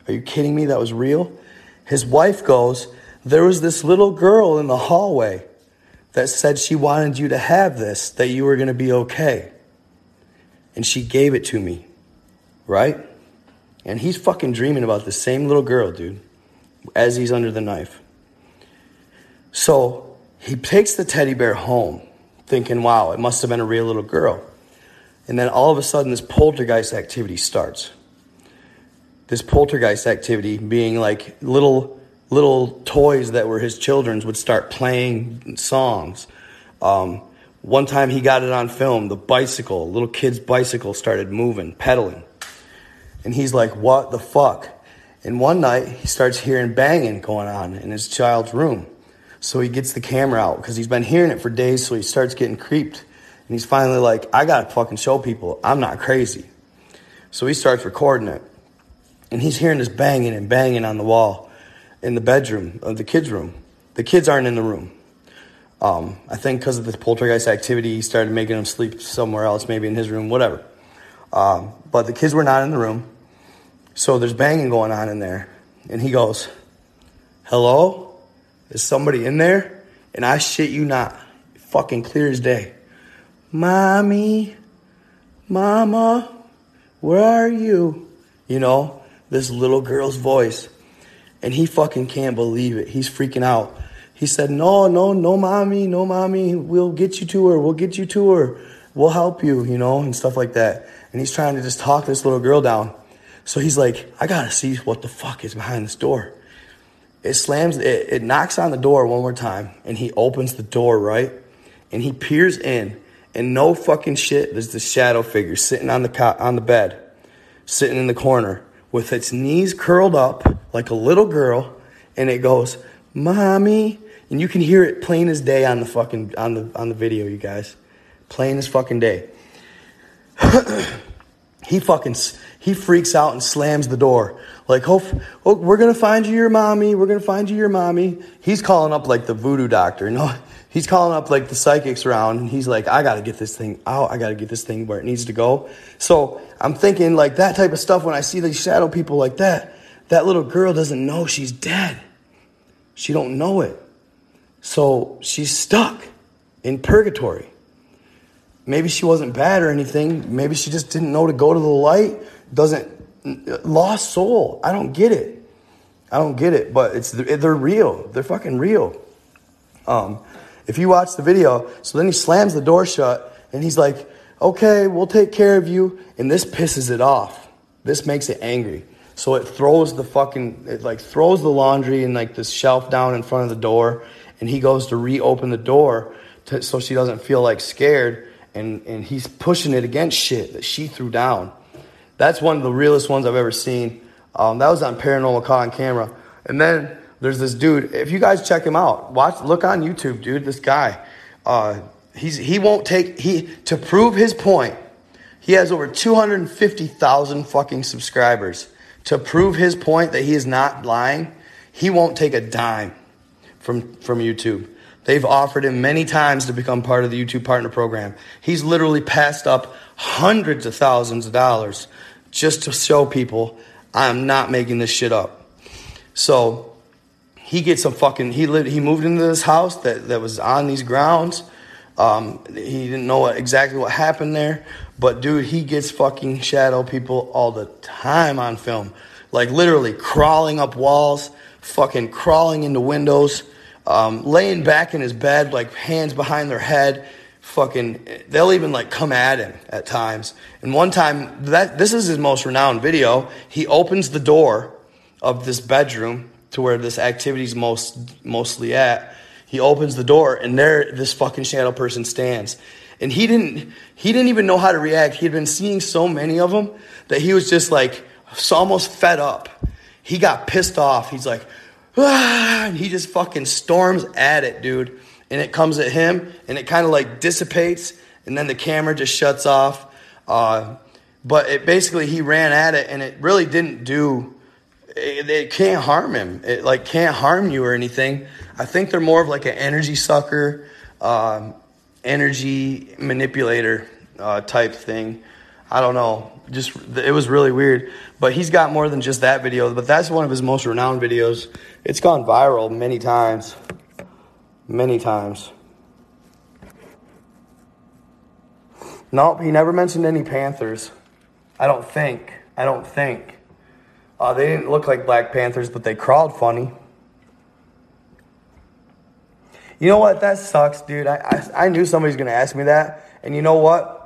Are you kidding me? That was real? His wife goes, There was this little girl in the hallway that said she wanted you to have this, that you were going to be okay. And she gave it to me, right? And he's fucking dreaming about the same little girl, dude, as he's under the knife. So he takes the teddy bear home, thinking, wow, it must have been a real little girl. And then all of a sudden, this poltergeist activity starts. This poltergeist activity being like little little toys that were his children's would start playing songs. Um, one time he got it on film. The bicycle, little kid's bicycle, started moving, pedaling. And he's like, what the fuck? And one night he starts hearing banging going on in his child's room. So he gets the camera out because he's been hearing it for days. So he starts getting creeped. And he's finally like, I gotta fucking show people I'm not crazy. So he starts recording it. And he's hearing this banging and banging on the wall in the bedroom of the kids' room. The kids aren't in the room. Um, I think because of the poltergeist activity, he started making them sleep somewhere else, maybe in his room, whatever. Um, but the kids were not in the room. So there's banging going on in there. And he goes, Hello? Is somebody in there? And I shit you not, fucking clear as day. Mommy, Mama, where are you? You know, this little girl's voice. And he fucking can't believe it. He's freaking out. He said, No, no, no, mommy, no, mommy. We'll get you to her. We'll get you to her. We'll help you, you know, and stuff like that. And he's trying to just talk this little girl down. So he's like, I gotta see what the fuck is behind this door. It slams, it, it knocks on the door one more time, and he opens the door, right? And he peers in, and no fucking shit, there's the shadow figure sitting on the co- on the bed, sitting in the corner with its knees curled up like a little girl, and it goes, "Mommy," and you can hear it plain as day on the fucking on the on the video, you guys, plain as fucking day. he fucking he freaks out and slams the door. Like, oh, oh, we're gonna find you your mommy. We're gonna find you your mommy. He's calling up like the voodoo doctor. No, he's calling up like the psychics around, and he's like, I gotta get this thing out. I gotta get this thing where it needs to go. So I'm thinking like that type of stuff. When I see these shadow people like that, that little girl doesn't know she's dead. She don't know it. So she's stuck in purgatory. Maybe she wasn't bad or anything. Maybe she just didn't know to go to the light doesn't lost soul. I don't get it. I don't get it, but it's they're real. They're fucking real. Um, if you watch the video, so then he slams the door shut and he's like, "Okay, we'll take care of you." And this pisses it off. This makes it angry. So it throws the fucking, it like throws the laundry in like this shelf down in front of the door. And he goes to reopen the door to, so she doesn't feel like scared. And, and he's pushing it against shit that she threw down. That's one of the realest ones I've ever seen. Um, that was on Paranormal Caught on Camera. And then there's this dude. If you guys check him out, watch, look on YouTube, dude. This guy, uh, he's he won't take he to prove his point. He has over 250,000 fucking subscribers. To prove his point that he is not lying, he won't take a dime from from YouTube. They've offered him many times to become part of the YouTube partner program. He's literally passed up hundreds of thousands of dollars just to show people I'm not making this shit up. So he gets some fucking he lived he moved into this house that, that was on these grounds. Um, he didn't know what, exactly what happened there, but dude, he gets fucking shadow people all the time on film. Like literally crawling up walls, fucking crawling into windows, um, laying back in his bed, like hands behind their head. Fucking, they'll even like come at him at times. And one time, that this is his most renowned video. He opens the door of this bedroom to where this activity's most mostly at. He opens the door, and there this fucking shadow person stands and he didn't he didn't even know how to react he had been seeing so many of them that he was just like almost fed up he got pissed off he's like and he just fucking storms at it dude and it comes at him and it kind of like dissipates and then the camera just shuts off uh, but it basically he ran at it and it really didn't do it, it can't harm him it like can't harm you or anything i think they're more of like an energy sucker um, energy manipulator uh, type thing. I don't know. Just it was really weird. But he's got more than just that video. But that's one of his most renowned videos. It's gone viral many times. Many times. Nope, he never mentioned any Panthers. I don't think. I don't think. Uh, they didn't look like Black Panthers, but they crawled funny. You know what? That sucks, dude. I, I, I knew somebody's going to ask me that. And you know what?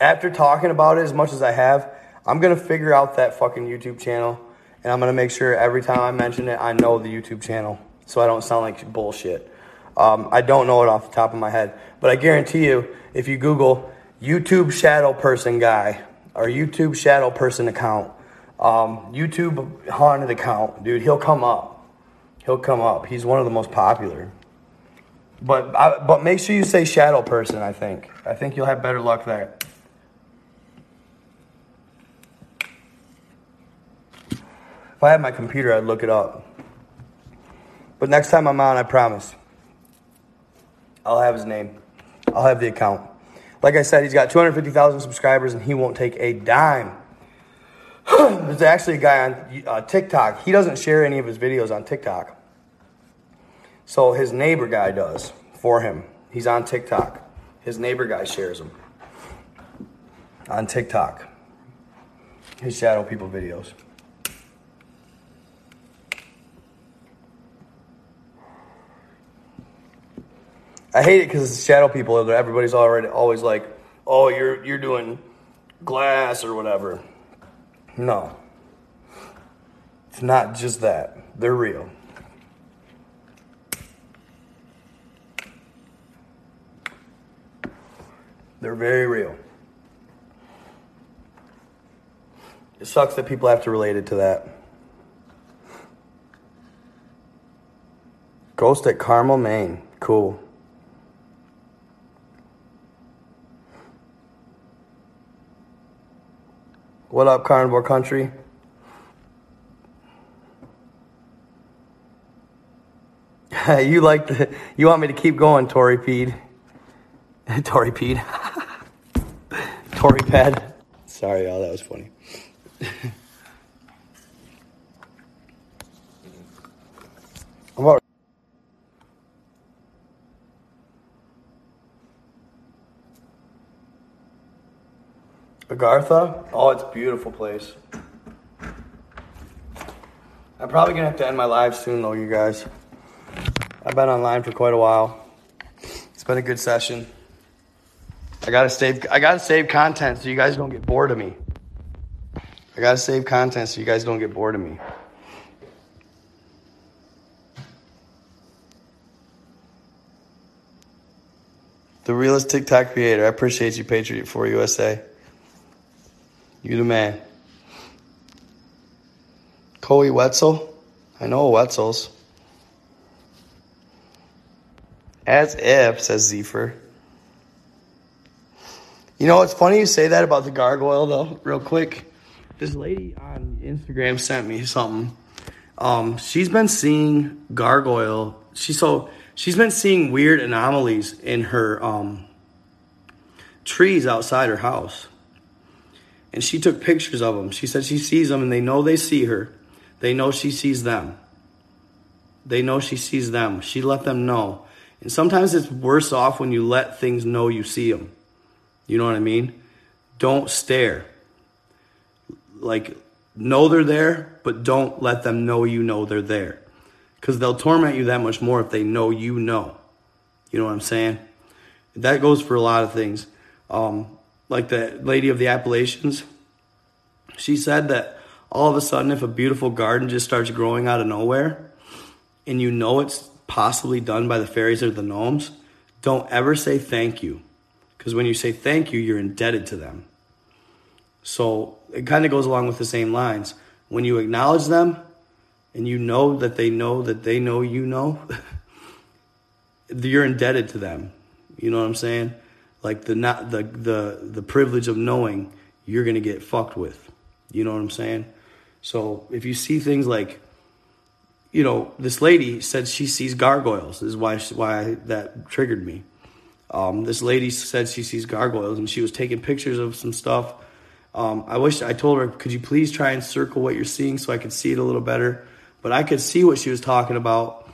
After talking about it as much as I have, I'm to figure out that fucking YouTube channel. And I'm to make sure every time I mention it, I know the YouTube channel. So I don't sound like bullshit. Um, I don't know it off the top of my head. But I guarantee you, if you Google YouTube shadow person guy or YouTube shadow person account, um, YouTube haunted account, dude, he'll come up. He'll come up. He's one of the most popular. But I, but make sure you say shadow person. I think I think you'll have better luck there. If I had my computer, I'd look it up. But next time I'm on, I promise. I'll have his name. I'll have the account. Like I said, he's got 250,000 subscribers and he won't take a dime. There's actually a guy on uh, TikTok. He doesn't share any of his videos on TikTok. So his neighbor guy does for him. He's on TikTok. His neighbor guy shares them on TikTok. His shadow people videos. I hate it because it's shadow people. Everybody's already always like, "Oh, you're you're doing glass or whatever." No, it's not just that. They're real. They're very real. It sucks that people have to relate it to that. Ghost at Carmel, Maine. Cool. What up, Carnivore Country? you like the, you want me to keep going, Tory Pede? Tory Pede. Tory pad. Sorry, y'all, that was funny. I'm Agartha? Oh, it's a beautiful place. I'm probably gonna have to end my live soon though, you guys. I've been online for quite a while. It's been a good session. I gotta save I gotta save content so you guys don't get bored of me. I gotta save content so you guys don't get bored of me. The realest TikTok creator. I appreciate you, Patriot for USA. You the man. Coey Wetzel. I know Wetzel's. As if, says Zephyr. You know, it's funny you say that about the gargoyle, though, real quick. This lady on Instagram sent me something. Um, she's been seeing gargoyle. She so she's been seeing weird anomalies in her um, trees outside her house. And she took pictures of them. She said she sees them and they know they see her. They know she sees them. They know she sees them. She let them know. And sometimes it's worse off when you let things know you see them. You know what I mean? Don't stare. Like, know they're there, but don't let them know you know they're there. Because they'll torment you that much more if they know you know. You know what I'm saying? That goes for a lot of things. Um, like the lady of the Appalachians, she said that all of a sudden, if a beautiful garden just starts growing out of nowhere, and you know it's possibly done by the fairies or the gnomes, don't ever say thank you. Because when you say thank you, you're indebted to them. So it kind of goes along with the same lines. When you acknowledge them and you know that they know that they know you know, you're indebted to them. You know what I'm saying? Like the not the the the privilege of knowing you're gonna get fucked with. You know what I'm saying? So if you see things like, you know, this lady said she sees gargoyles. This is why why that triggered me. Um, this lady said she sees gargoyles, and she was taking pictures of some stuff. Um, I wish I told her, could you please try and circle what you're seeing so I could see it a little better? But I could see what she was talking about.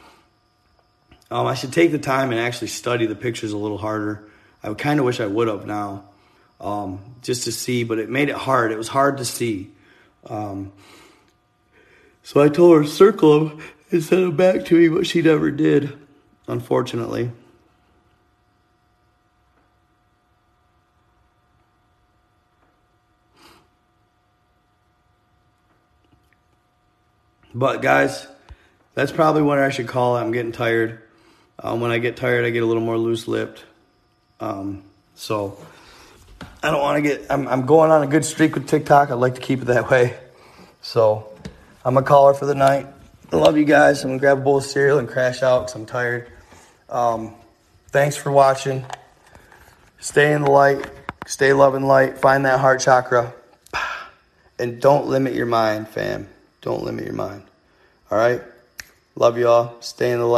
Um, I should take the time and actually study the pictures a little harder. I kind of wish I would have now, um, just to see, but it made it hard. It was hard to see. Um, so I told her to circle them and send them back to me, but she never did, unfortunately. But guys, that's probably what I should call it. I'm getting tired. Um, when I get tired, I get a little more loose lipped. Um, so I don't want to get. I'm, I'm going on a good streak with TikTok. I'd like to keep it that way. So I'm a caller for the night. I love you guys. I'm gonna grab a bowl of cereal and crash out because I'm tired. Um, thanks for watching. Stay in the light. Stay loving light. Find that heart chakra. And don't limit your mind, fam. Don't limit your mind. All right? Love y'all. Stay in the light.